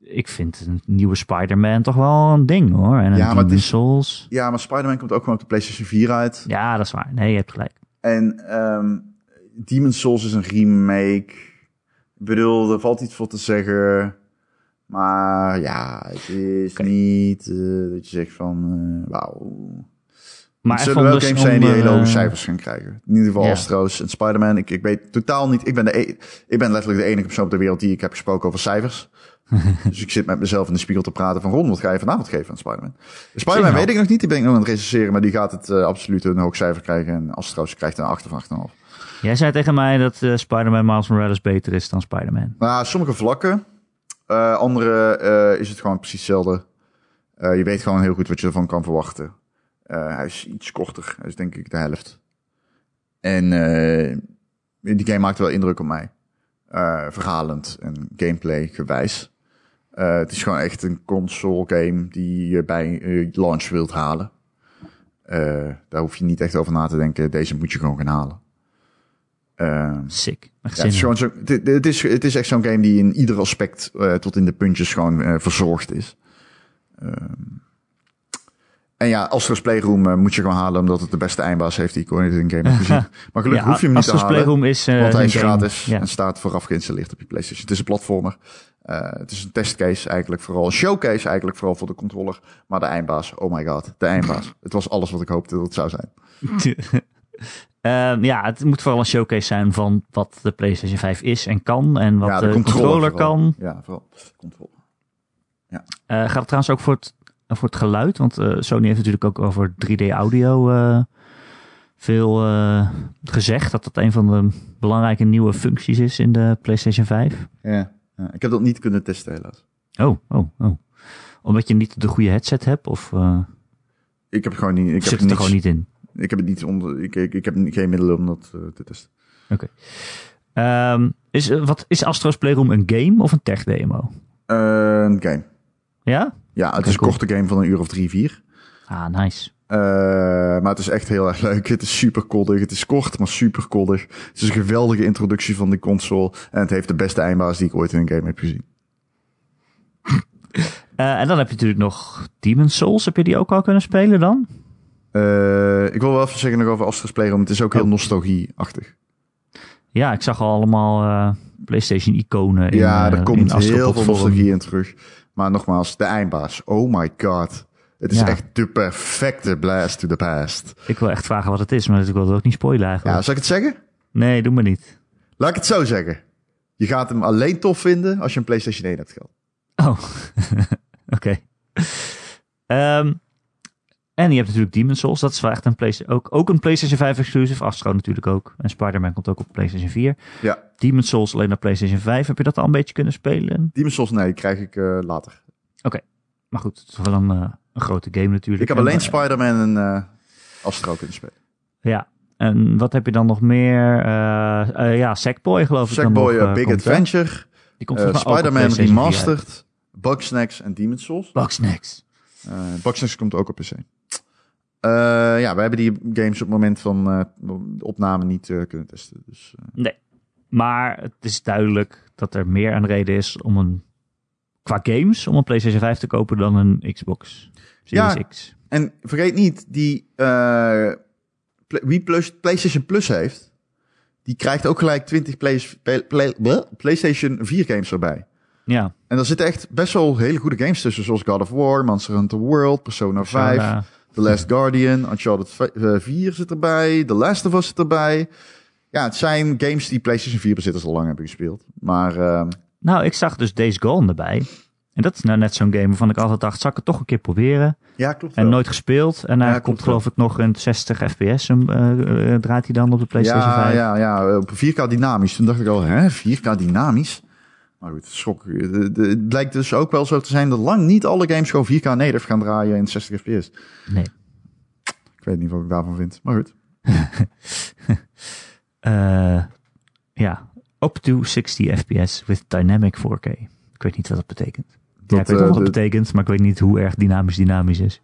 Ik vind een nieuwe Spider-Man toch wel een ding hoor. En ja, maar Souls. Ja, maar Spider-Man komt ook gewoon op de PlayStation 4 uit. Ja, dat is waar. Nee, je hebt gelijk. En um, Demon's Souls is een remake. Ik bedoel, er valt iets voor te zeggen. Maar ja, het is okay. niet uh, dat je zegt van, uh, wauw. Maar even zullen wel dus- games zijn die hele hoge eh, cijfers gaan krijgen. In ieder geval. Astro's en Spider-Man. Ik, ik weet totaal niet... Ik ben, de e- ik ben letterlijk de enige persoon op de wereld die ik heb gesproken over cijfers. dus ik zit met mezelf in de spiegel te praten van... Ron, wat ga je vanavond geven aan Spider-Man? Spider-Man je weet ik nog niet. Die ben ik nog aan het recenseren. Maar die gaat het eh, absoluut een hoog cijfer krijgen. En Astro's krijgt een 8 of 8,5. Jij zei tegen mij dat eh, Spider-Man Miles Morales beter is dan Spider-Man. Nou, sommige vlakken. Eh, andere is het gewoon precies hetzelfde. Je weet gewoon heel goed wat je ervan kan verwachten. Hij is iets korter. Hij is denk ik de helft. En die game maakt wel indruk op mij. Verhalend en gameplay gewijs. Eh, het is gewoon echt een console game die je bij eh, launch wilt halen. Eh, daar hoef je niet echt over na te denken. Deze moet je gewoon gaan halen. Eh, Sick. Ja, het, is gewoon zo, het, het is, het is echt zo'n game die in ieder aspect tot in de puntjes gewoon verzorgd is. Ehm, en ja, Astro's Playroom eh, moet je gewoon halen omdat het de beste eindbaas heeft die ik ooit in game heb gezien. Maar gelukkig Ja, hoef je hem niet te Astro's halen, Playroom is want hij een is gratis Ja. en staat vooraf geïnstalleerd op je PlayStation. Het is een platformer. Eh, het is een testcase eigenlijk vooral, een showcase eigenlijk vooral voor de controller. Maar de eindbaas, oh my god, de eindbaas. het was alles wat ik hoopte dat het zou zijn. Ehm, ja, het moet vooral een showcase zijn van wat de PlayStation 5 is en kan. En wat ja, de, controller, kan. Ja, vooral de controller. Eh, gaat het trouwens ook voor het, voor het geluid? Want eh, Sony heeft natuurlijk ook over 3D audio eh, veel eh, gezegd. Dat dat een van de belangrijke nieuwe functies is in de PlayStation 5. Ja. ja, ik heb dat niet kunnen testen helaas. Oh, oh, oh. Omdat je niet de goede headset hebt? Of Ik heb gewoon niet. Ik zit heb het er niks, gewoon niet in? Ik heb het niet onder. Ik, ik, ik heb geen middelen om dat te testen. Ehm, is, wat, is Astro's Playroom een game of een tech demo? Eh, een game. Ja? Ja, het is een cool. korte game van een uur of drie, vier. Ah, nice. Eh, maar het is echt heel erg leuk. Het is super koddig. Het is kort, maar super koddig. Het is een geweldige introductie van die console. En het heeft de beste eindbaas die ik ooit in een game heb gezien. Eh, en dan heb je natuurlijk nog Demon's Souls. Heb je die ook al kunnen spelen dan? Eh, ik wil wel even zeggen nog over Astro's Playroom. Het is ook heel Oh. nostalgie-achtig. Ja, ik zag al allemaal PlayStation-iconen in ja, er komt heel veel nostalgie in terug. Maar nogmaals, de eindbaas. Oh my god. Het is Ja. echt de perfecte blast to the past. Ik wil echt vragen wat het is, maar ik wil het ook niet spoilen eigenlijk. Ja, zal ik het zeggen? Nee, doe maar niet. Laat ik het zo zeggen. Je gaat hem alleen tof vinden als je een PlayStation 1 hebt gehad. Oh, oké. Ehm, en je hebt natuurlijk Demon's Souls. Dat is wel echt een PlayStation, ook, ook een PlayStation 5 exclusive. Astro natuurlijk ook. En Spider-Man komt ook op PlayStation 4. Ja. Demon's Souls alleen op PlayStation 5. Heb je dat al een beetje kunnen spelen? Demon's Souls, nee, die krijg ik eh, later. Maar goed, het is wel een, eh, een grote game natuurlijk. Ik heb En, alleen eh, Spider-Man en Astro kunnen spelen. Ja. En wat heb je dan nog meer? Ja, Sackboy geloof ik dan Sackboy, eh, eh, Big komt, hè? Adventure, Die komt Spider-Man PlayStation 4 uit. Remastered, Bugsnax en Demon's Souls. Bugsnax. Eh Bugsnax komt ook op PC. Eh, ja, we hebben die games op het moment van eh, de opname niet eh, kunnen testen. Dus, Nee. Maar het is duidelijk dat er meer een reden is om een qua games om een PlayStation 5 te kopen dan een Xbox Series Ja. X. En vergeet niet, die, wie plus, PlayStation Plus heeft, die krijgt ook gelijk 20 Play- Play- Play- bleh, PlayStation 4 games erbij. Ja. En daar zitten echt best wel hele goede games tussen, zoals God of War, Monster Hunter World, Persona 5, Persona. The Last Guardian, Uncharted v- eh, 4 zit erbij, The Last of Us zit erbij. Ja, het zijn games die PlayStation 4 bezitters al lang hebben gespeeld. Maar eh, Nou, ik zag dus Days Gone erbij. En dat is nou net zo'n game waarvan ik altijd dacht, zal ik het toch een keer proberen? ja, klopt En wel. nooit gespeeld. En hij Ja, komt klopt geloof ik nog een 60 fps. Eh, draait hij dan op de PlayStation ja, 5. Ja, ja, op 4K dynamisch. Toen dacht ik al, hè, 4K dynamisch? Maar goed, schok. Het blijkt dus ook wel zo te zijn dat lang niet alle games gewoon 4K native gaan draaien in 60 fps. Nee. Ik weet niet wat ik daarvan vind, maar goed. Eh, ja, up to 60 fps with dynamic 4K. Ik weet niet wat dat betekent. ja, ik weet eh, wat dat de- betekent, maar ik weet niet hoe erg dynamisch dynamisch is.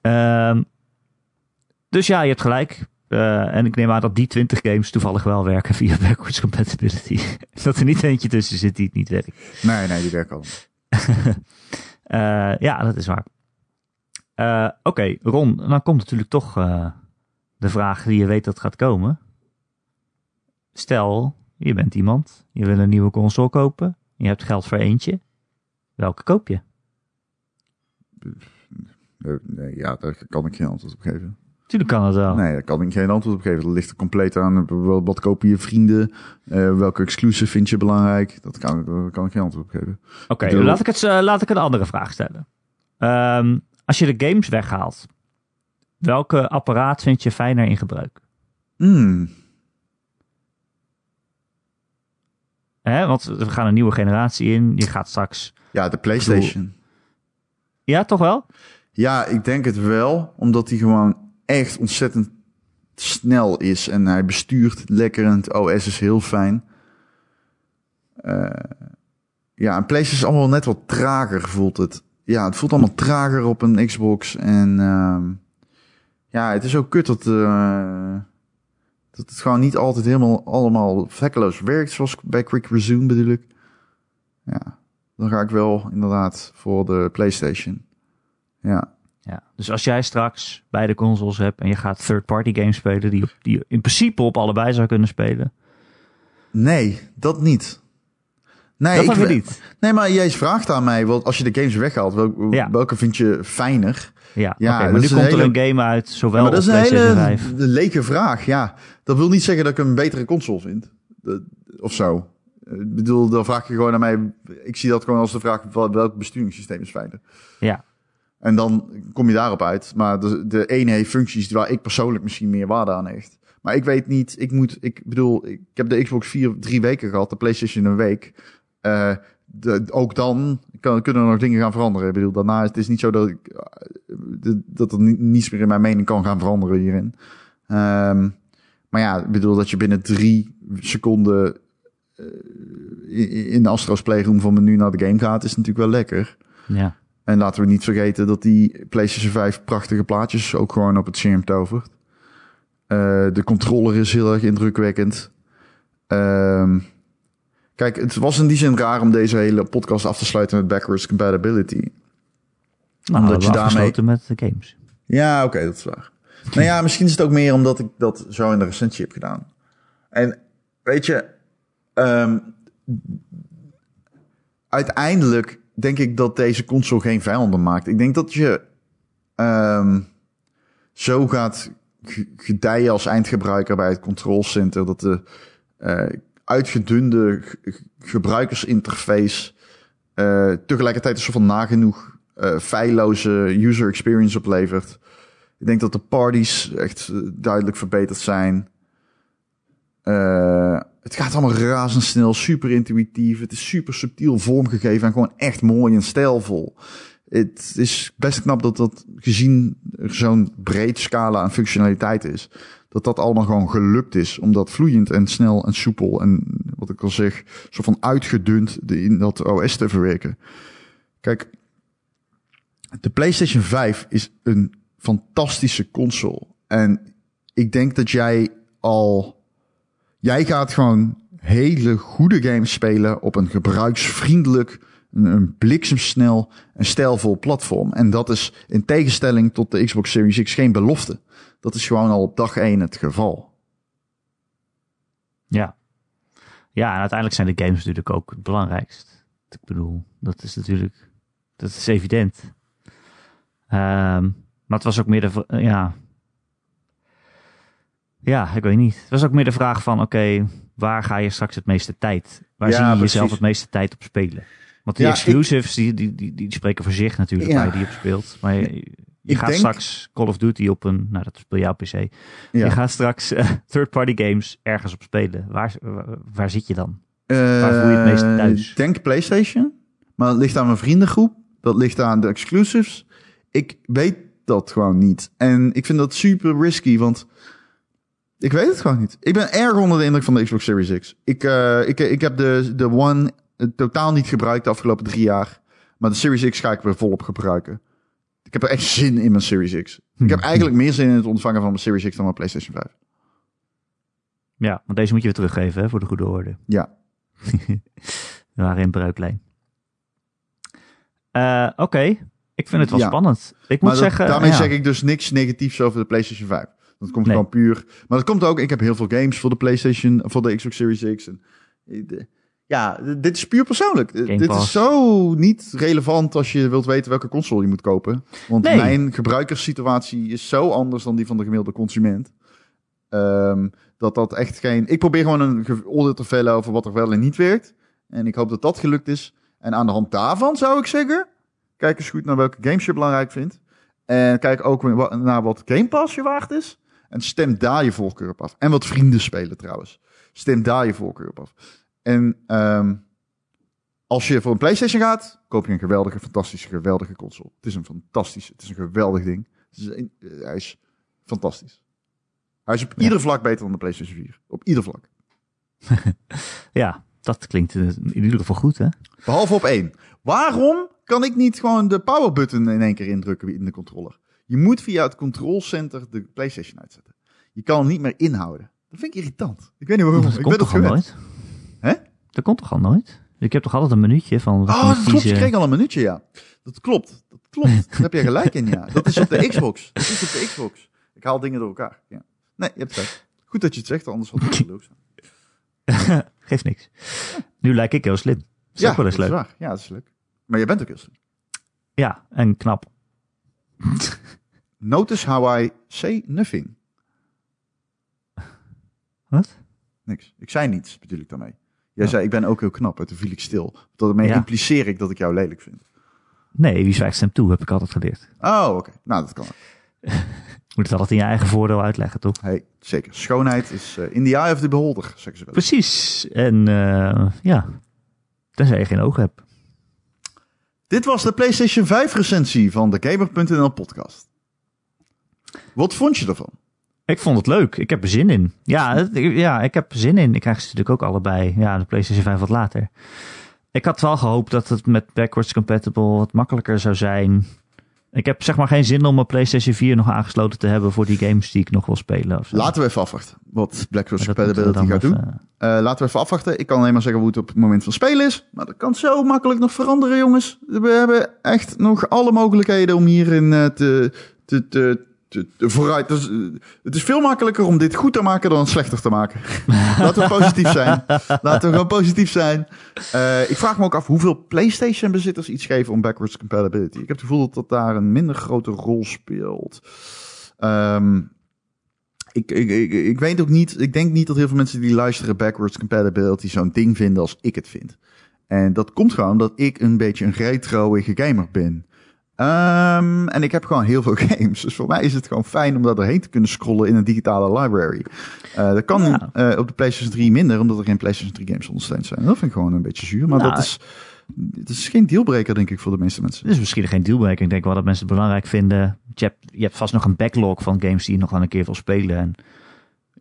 Ehm, dus ja, je hebt gelijk. Eh, en ik neem aan dat die 20 games toevallig wel werken via backwards compatibility. dat er niet eentje tussen zit die het niet werkt. Nee, nee, die werken al. Eh, ja, dat is waar. Eh, Oké, Ron, dan komt natuurlijk toch de vraag die je weet dat gaat komen. Stel, je bent iemand, je wil een nieuwe console kopen, je hebt geld voor eentje. Welke koop je? Ja, daar kan ik geen antwoord op geven. Tuurlijk kan het wel. Nee, daar kan ik geen antwoord op geven. Dat ligt er compleet aan. Wat, kopen je vrienden? Eh, welke exclusive vind je belangrijk? Dat kan, daar kan ik geen antwoord op geven. Oké, laat, ik het, eh, laat ik een andere vraag stellen. Ehm, als je de games weghaalt, welke apparaat vind je fijner in gebruik? Hmm. Hè? Want we gaan een nieuwe generatie in. Je gaat straks... Ja, de PlayStation. Ja, toch wel? Ja, ik denk het wel. Omdat hij gewoon echt ontzettend snel is. En hij bestuurt lekker en het OS is heel fijn. Eh, ja, een PlayStation is allemaal net wat trager, voelt het. Ja, het voelt allemaal trager op een Xbox. En ehm, ja, het is ook kut dat, eh, dat het gewoon niet altijd helemaal allemaal vlekkeloos werkt. Zoals bij Quick Resume bedoel ik. Ja, dan ga ik wel inderdaad voor de PlayStation. Ja. Ja. Dus als jij straks beide consoles hebt en je gaat third-party games spelen, die, die in principe op allebei zou kunnen spelen. Nee, dat niet. Nee, dat ik niet. Nee, maar jij vraagt aan mij, wel, als je de games weghaalt, wel- Ja. welke vind je fijner? Ja, Ja, maar nu komt er een game uit, zowel maar dat op is een hele 5. leke vraag, ja. Dat wil niet zeggen dat ik een betere console vind. Of zo. Ik bedoel, dan vraag je gewoon aan mij... Ik zie dat gewoon als de vraag, wel- welk besturingssysteem is fijner? Ja, En dan kom je daarop uit. Maar de, ene heeft functies waar ik persoonlijk misschien meer waarde aan hecht. Maar ik weet niet, ik moet, ik bedoel, ik heb de Xbox 4 drie weken gehad, de PlayStation een week. Eh, de, ook dan kan, kunnen er nog dingen gaan veranderen. Ik bedoel, daarna is het is niet zo dat ik, eh, dat er ni- niets meer in mijn mening kan gaan veranderen hierin. Ehm, maar ja, ik bedoel dat je binnen drie seconden eh, in in de Astro's Playroom van menu naar de game gaat, is natuurlijk wel lekker. ja. En laten we niet vergeten dat die PlayStation 5 prachtige plaatjes ook gewoon op het scherm tovert. Eh, de controller is heel erg indrukwekkend. Ehm, kijk, het was in die zin raar om deze hele podcast af te sluiten met backwards compatibility. Nou, Omdat je daarmee- met de games. Ja, oké, dat is waar. nou ja, misschien is het ook meer omdat ik dat zo in de recensie heb gedaan. En weet je, ehm, uiteindelijk denk ik dat deze console geen vijanden maakt. Ik denk dat je ehm, zo gaat gedijen als eindgebruiker bij het control center dat de eh, uitgedunde gebruikersinterface eh, tegelijkertijd een soort van nagenoeg eh feilloze user experience oplevert. Ik denk dat de parties echt duidelijk verbeterd zijn. Eh, het gaat allemaal razendsnel, super intuïtief. Het is super subtiel vormgegeven en gewoon echt mooi en stijlvol. Het is best knap dat dat, gezien zo'n breed scala aan functionaliteit is, dat dat allemaal gewoon gelukt is om dat vloeiend en snel en soepel en wat ik al zeg, zo van uitgedund in dat OS te verwerken. Kijk, de PlayStation 5 is een fantastische console. En ik denk dat jij al. Jij gaat gewoon hele goede games spelen op een gebruiksvriendelijk, een, bliksemsnel en stijlvol platform. En dat is in tegenstelling tot de Xbox Series X geen belofte. Dat is gewoon al op dag 1 het geval. Ja. Ja, en uiteindelijk zijn de games natuurlijk ook het belangrijkst. Ik bedoel, dat is natuurlijk, dat is evident. Ehm, maar het was ook meer de, ja. Ja, ik weet niet. Het was ook meer de vraag van, oké, waar ga je straks het meeste tijd? Waar Ja, zie je precies. jezelf het meeste tijd op spelen? Want die Ja, exclusives, die, die, die, die spreken voor zich natuurlijk, Ja. waar je die op speelt. Maar je, gaat denk- straks Call of Duty op een, nou dat speel op PC. Ja. Je gaat straks eh, third-party games ergens op spelen. Waar, waar, waar zit je dan? Waar voel je het meest Eh, thuis? Ik denk PlayStation. Maar het ligt aan mijn vriendengroep. Dat ligt aan de exclusives. Ik weet dat gewoon niet. En ik vind dat super risky, want ik weet het gewoon niet. Ik ben erg onder de indruk van de Xbox Series X. Ik, eh, ik, ik heb de, de One eh, totaal niet gebruikt de afgelopen drie jaar. Maar de Series X ga ik weer volop gebruiken. Ik heb er echt zin in mijn Series X. Ik heb eigenlijk meer zin in het ontvangen van mijn Series X dan mijn PlayStation 5. Ja, want deze moet je weer teruggeven hè, voor de goede orde. Ja. We waren in bruiklijn. Eh, Oké, ik vind het wel Ja. spannend. Ik Maar moet dat- zeggen, daarmee ja. zeg ik dus niks negatiefs over de PlayStation 5. Dat komt Nee. gewoon puur. Maar dat komt ook. Ik heb heel veel games voor de PlayStation, voor de Xbox Series X. En, eh, Ja, dit is puur persoonlijk. Game dit is zo niet relevant als je wilt weten welke console je moet kopen. Want Nee. mijn gebruikerssituatie is zo anders dan die van de gemiddelde consument. Ehm, dat dat echt geen... Ik probeer gewoon een oordeel te vellen over wat er wel en niet werkt. En ik hoop dat dat gelukt is. En aan de hand daarvan zou ik zeggen... Kijk eens goed naar welke games je belangrijk vindt. En kijk ook naar wat Game Pass je waard is. En stem daar je voorkeur op af. En wat vrienden spelen trouwens. Stem daar je voorkeur op af. En ehm, als je voor een PlayStation gaat, koop je een geweldige, fantastische, geweldige console. Het is een fantastisch, het is een geweldig ding. Het is een- eh, hij is fantastisch. Hij is op Ja. ieder vlak beter dan de PlayStation 4. Op ieder vlak. Ja, dat klinkt in ieder geval goed, hè? Behalve op één. Waarom kan ik niet gewoon de power button in één keer indrukken in de controller? Je moet via het control center de PlayStation uitzetten. Je kan hem niet meer inhouden. Dat vind ik irritant. Ik weet niet waarom. Dat ik komt ben toch al nooit? Hè? Dat komt toch al nooit? Ik heb toch altijd een minuutje van... wat Oh, dat klopt. Je kreeg al een minuutje, ja. Dat klopt. Dat klopt. Daar heb je gelijk in, ja. Dat is op de Xbox. Dat is op de Xbox. Ik haal dingen door elkaar. Ja. Nee, je hebt gelijk. Goed dat je het zegt, anders had het leuk zijn. Geeft niks. Nu lijk ik heel slim. Dat is Ja, wel eens is leuk. waar. Ja, dat is leuk. Maar je bent ook heel slim. Ja, en knap. Notice how I say nothing. Wat? Niks. Ik zei niets, bedoel ik daarmee. Jij Ja. zei, ik ben ook heel knap. En toen viel ik stil. Daarmee Ja. impliceer ik dat ik jou lelijk vind. Nee, wie zwijgt stemt toe, heb ik altijd geleerd. Oh, oké. Nou, dat kan. moet het altijd in je eigen voordeel uitleggen, toch? Hey, zeker. Schoonheid is eh, in the eye of the beholder, zeggen ze wel. Precies. En eh, ja, tenzij je geen ogen hebt. Dit was de PlayStation 5 recensie van de Gamer.nl podcast. Wat vond je ervan? Ik vond het leuk. Ik heb er zin in. Ja, het- ja ik heb er zin in. Ik krijg ze natuurlijk ook allebei. Ja, de PlayStation 5 wat later. Ik had wel gehoopt dat het met backwards compatible wat makkelijker zou zijn. Ik heb zeg maar geen zin om mijn PlayStation 4 nog aangesloten te hebben voor die games die ik nog wil spelen. Of. Laten we even afwachten wat Blackrock we Compatibility gaat doen. even- Eh, laten we even afwachten. Ik kan alleen maar zeggen hoe het op het moment van spelen is. Maar dat kan zo makkelijk nog veranderen, jongens. We hebben echt nog alle mogelijkheden om hierin eh, te, te, te vooruit. Het is veel makkelijker om dit goed te maken dan slechter te maken. Laten we positief zijn. Laten we gewoon positief zijn. Eh, ik vraag me ook af hoeveel PlayStation-bezitters iets geven om backwards compatibility. Ik heb het gevoel dat dat daar een minder grote rol speelt. Ehm, ik, ik, ik, ik weet ook niet, ik denk niet dat heel veel mensen die luisteren backwards compatibility zo'n ding vinden als ik het vind. En dat komt gewoon omdat ik een beetje een retroige gamer ben. Ehm, en ik heb gewoon heel veel games. Dus voor mij is het gewoon fijn om daar doorheen te kunnen scrollen in een digitale library. Eh, dat kan Ja. eh, op de PlayStation 3 minder, omdat er geen PlayStation 3 games ondersteund zijn. Dat vind ik gewoon een beetje zuur. Maar Nou, dat is, dat is geen dealbreaker, denk ik, voor de meeste mensen. Het is misschien geen dealbreaker. Ik denk wel dat mensen het belangrijk vinden. Je hebt, je hebt vast nog een backlog van games die je nog wel een keer wil spelen. En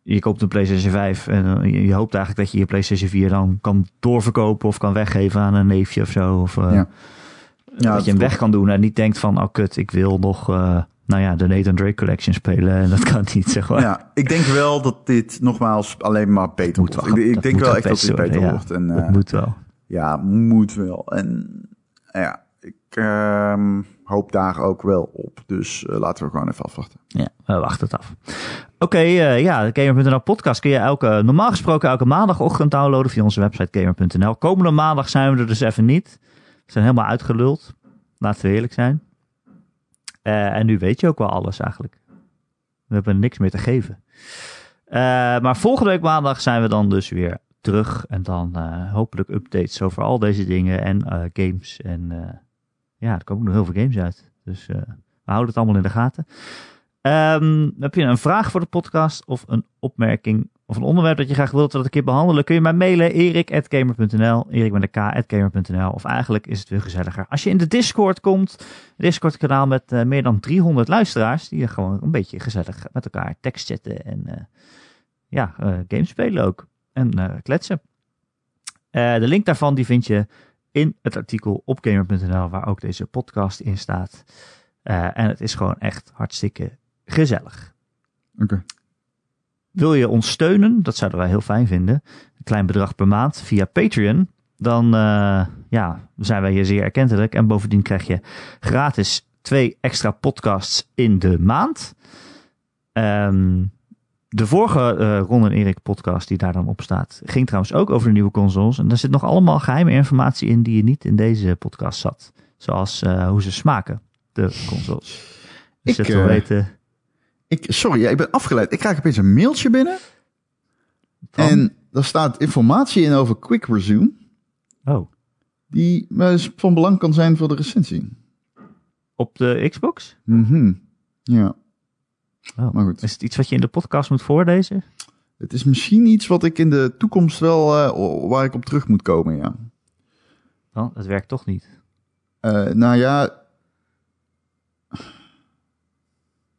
je koopt een PlayStation 5 en eh, je, hoopt eigenlijk dat je je PlayStation 4 dan kan doorverkopen of kan weggeven aan een neefje of zo. Of Ja. Ja, dat je hem weg kan doen en niet denkt van, oh kut, ik wil nog, eh, nou ja, de Nathan Drake Collection spelen. En dat kan niet, zeg maar. Ja, ik denk wel dat dit nogmaals alleen maar beter Moet wordt. wel- Ik, denk wel echt dat dit beter ja. wordt. En, dat eh, moet wel. Ja, moet wel. En ja, ik ehm, hoop daar ook wel op. Dus eh, laten we gewoon even afwachten. Ja, we wachten het af. Oké, eh, ja, de Gamer.nl podcast kun je elke, normaal gesproken elke maandagochtend downloaden via onze website Gamer.nl. Komende maandag zijn we er dus even niet. Zijn helemaal uitgeluld. Laten we eerlijk zijn. Eh, en nu weet je ook wel alles eigenlijk. We hebben niks meer te geven. Eh, maar volgende week maandag zijn we dan dus weer terug. En dan eh, hopelijk updates over al deze dingen en games. En ja, er komen nog heel veel games uit. Dus we houden het allemaal in de gaten. Ehm, heb je een vraag voor de podcast of een opmerking of een onderwerp dat je graag wilt dat ik een keer behandelen? Kun je mij mailen erik.gamer.nl, erik met k.gamer.nl. Of eigenlijk is het veel gezelliger als je in de Discord komt. Discord kanaal met eh, meer dan 300 luisteraars die gewoon een beetje gezellig met elkaar tekst zetten en eh, ja, eh, games spelen ook. En kletsen. De link daarvan die vind je in het artikel op gamer.nl waar ook deze podcast in staat. En het is gewoon echt hartstikke gezellig. Oké. Wil je ons steunen? Dat zouden wij heel fijn vinden. Een klein bedrag per maand via Patreon. Dan eh, ja, zijn wij hier zeer erkentelijk. En bovendien krijg je gratis twee extra podcasts in de maand. Ehm, de vorige eh, Ron en Erik podcast die daar dan op staat, ging trouwens ook over de nieuwe consoles. En daar zit nog allemaal geheime informatie in die je niet in deze podcast zat. Zoals eh, hoe ze smaken, de consoles. Dus Ik, dat wil weten. Ik, sorry, ik ben afgeleid. Ik krijg opeens een mailtje binnen. van- En daar staat informatie in over Quick Resume. Oh, Die van belang kan zijn voor de recensie. op de Xbox? Mhm. Ja, Oh. maar goed. Is het iets wat je in de podcast moet voorlezen? Het is misschien iets wat ik in de toekomst wel, eh, waar ik op terug moet komen, ja. Oh, dat werkt toch niet. Eh, nou ja.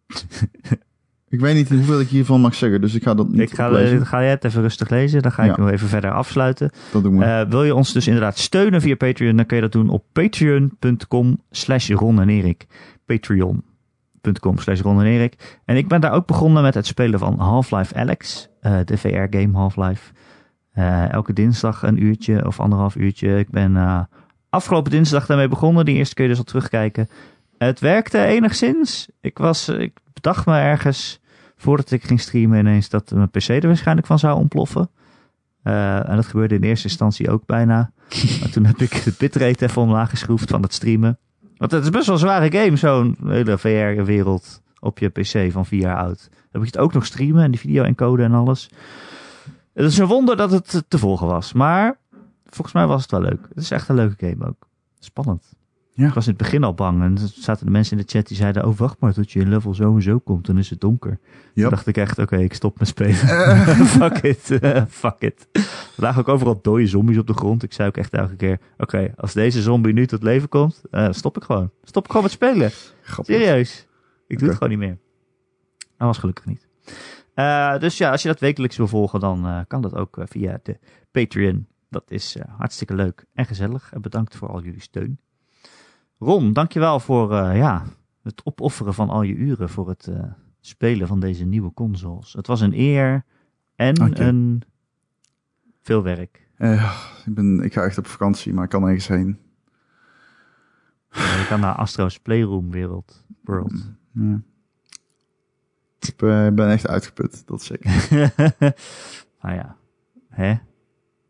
ik weet niet hoeveel ik hiervan mag zeggen, dus ik ga dat niet Ik ga, oplezen. ga jij het even rustig lezen, dan ga ik Ja. nog even verder afsluiten. Dat doen we. Eh, wil je ons dus inderdaad steunen via Patreon, dan kun je dat doen op patreon.com slash Ron en Erik. Patreon.com slash Ron en Erik. En ik ben daar ook begonnen met het spelen van Half-Life Alex, eh, de VR-game Half-Life. Eh, elke dinsdag een uurtje of anderhalf uurtje. Ik ben afgelopen dinsdag daarmee begonnen. Die eerste kun je dus al terugkijken. Het werkte enigszins. Ik, was, ik bedacht me ergens, voordat ik ging streamen ineens, dat mijn PC er waarschijnlijk van zou ontploffen. Eh, en dat gebeurde in eerste instantie ook bijna. maar toen heb ik de bitrate even omlaag geschroefd van het streamen. Want het is best wel een zware game, zo'n hele VR-wereld op je PC van vier jaar oud. Dan moet je het ook nog streamen en die video encoden en alles. Het is een wonder dat het te volgen was. Maar volgens mij was het wel leuk. Het is echt een leuke game ook. Spannend. Ja. Ik was in het begin al bang. En er zaten de mensen in de chat die zeiden... Oh, wacht maar tot je in level zo en zo komt. Dan is het donker. Toen Yep. dacht ik echt... Oké, ik stop met spelen. fuck it. eh, fuck it. Er lagen ook overal dode zombies op de grond. Ik zei ook echt elke keer... Oké, als deze zombie nu tot leven komt... eh, stop ik gewoon. Stop ik gewoon met spelen. Grappig. Serieus. Ik doe het gewoon niet meer. Dat was gelukkig niet. Eh, dus ja, als je dat wekelijks wil volgen, dan eh, kan dat ook eh, via de Patreon. Dat is eh, hartstikke leuk en gezellig. En bedankt voor al jullie steun. Ron, dankjewel voor eh, ja, het opofferen van al je uren voor het eh, spelen van deze nieuwe consoles. Het was een eer en een veel werk. Eh, ik, ben, ik ga echt op vakantie, maar ik kan nergens heen. Je kan naar Astro's Playroom wereld. World. Ja. Ik ben echt uitgeput, dat zeker. nou ja, hè?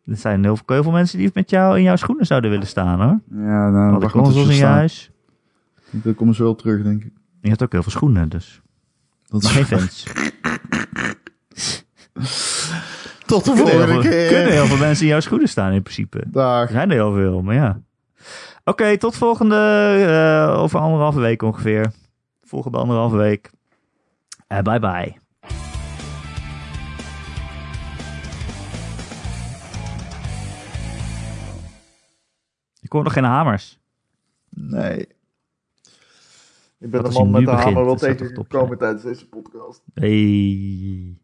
Er zijn heel veel, mensen die met jou in jouw schoenen zouden willen staan hoor. Ja, nou, Al consoles ze in je huis. Dan komen ze wel terug, denk ik. Je hebt ook heel veel schoenen, dus. Dat Maar geen fans. Tot de Kunnen volgende veel, keer. kunnen heel veel mensen in jouw schoenen staan in principe. Er Dag. zijn er heel veel, maar ja. Oké, tot volgende, eh, over anderhalve week ongeveer. Volgende anderhalve week. Eh, bye bye. Ik hoor nog geen hamers. Nee. Ik ben Wat de man met de hamer begint? wel toch top tegengekomen tijdens deze podcast. Hey.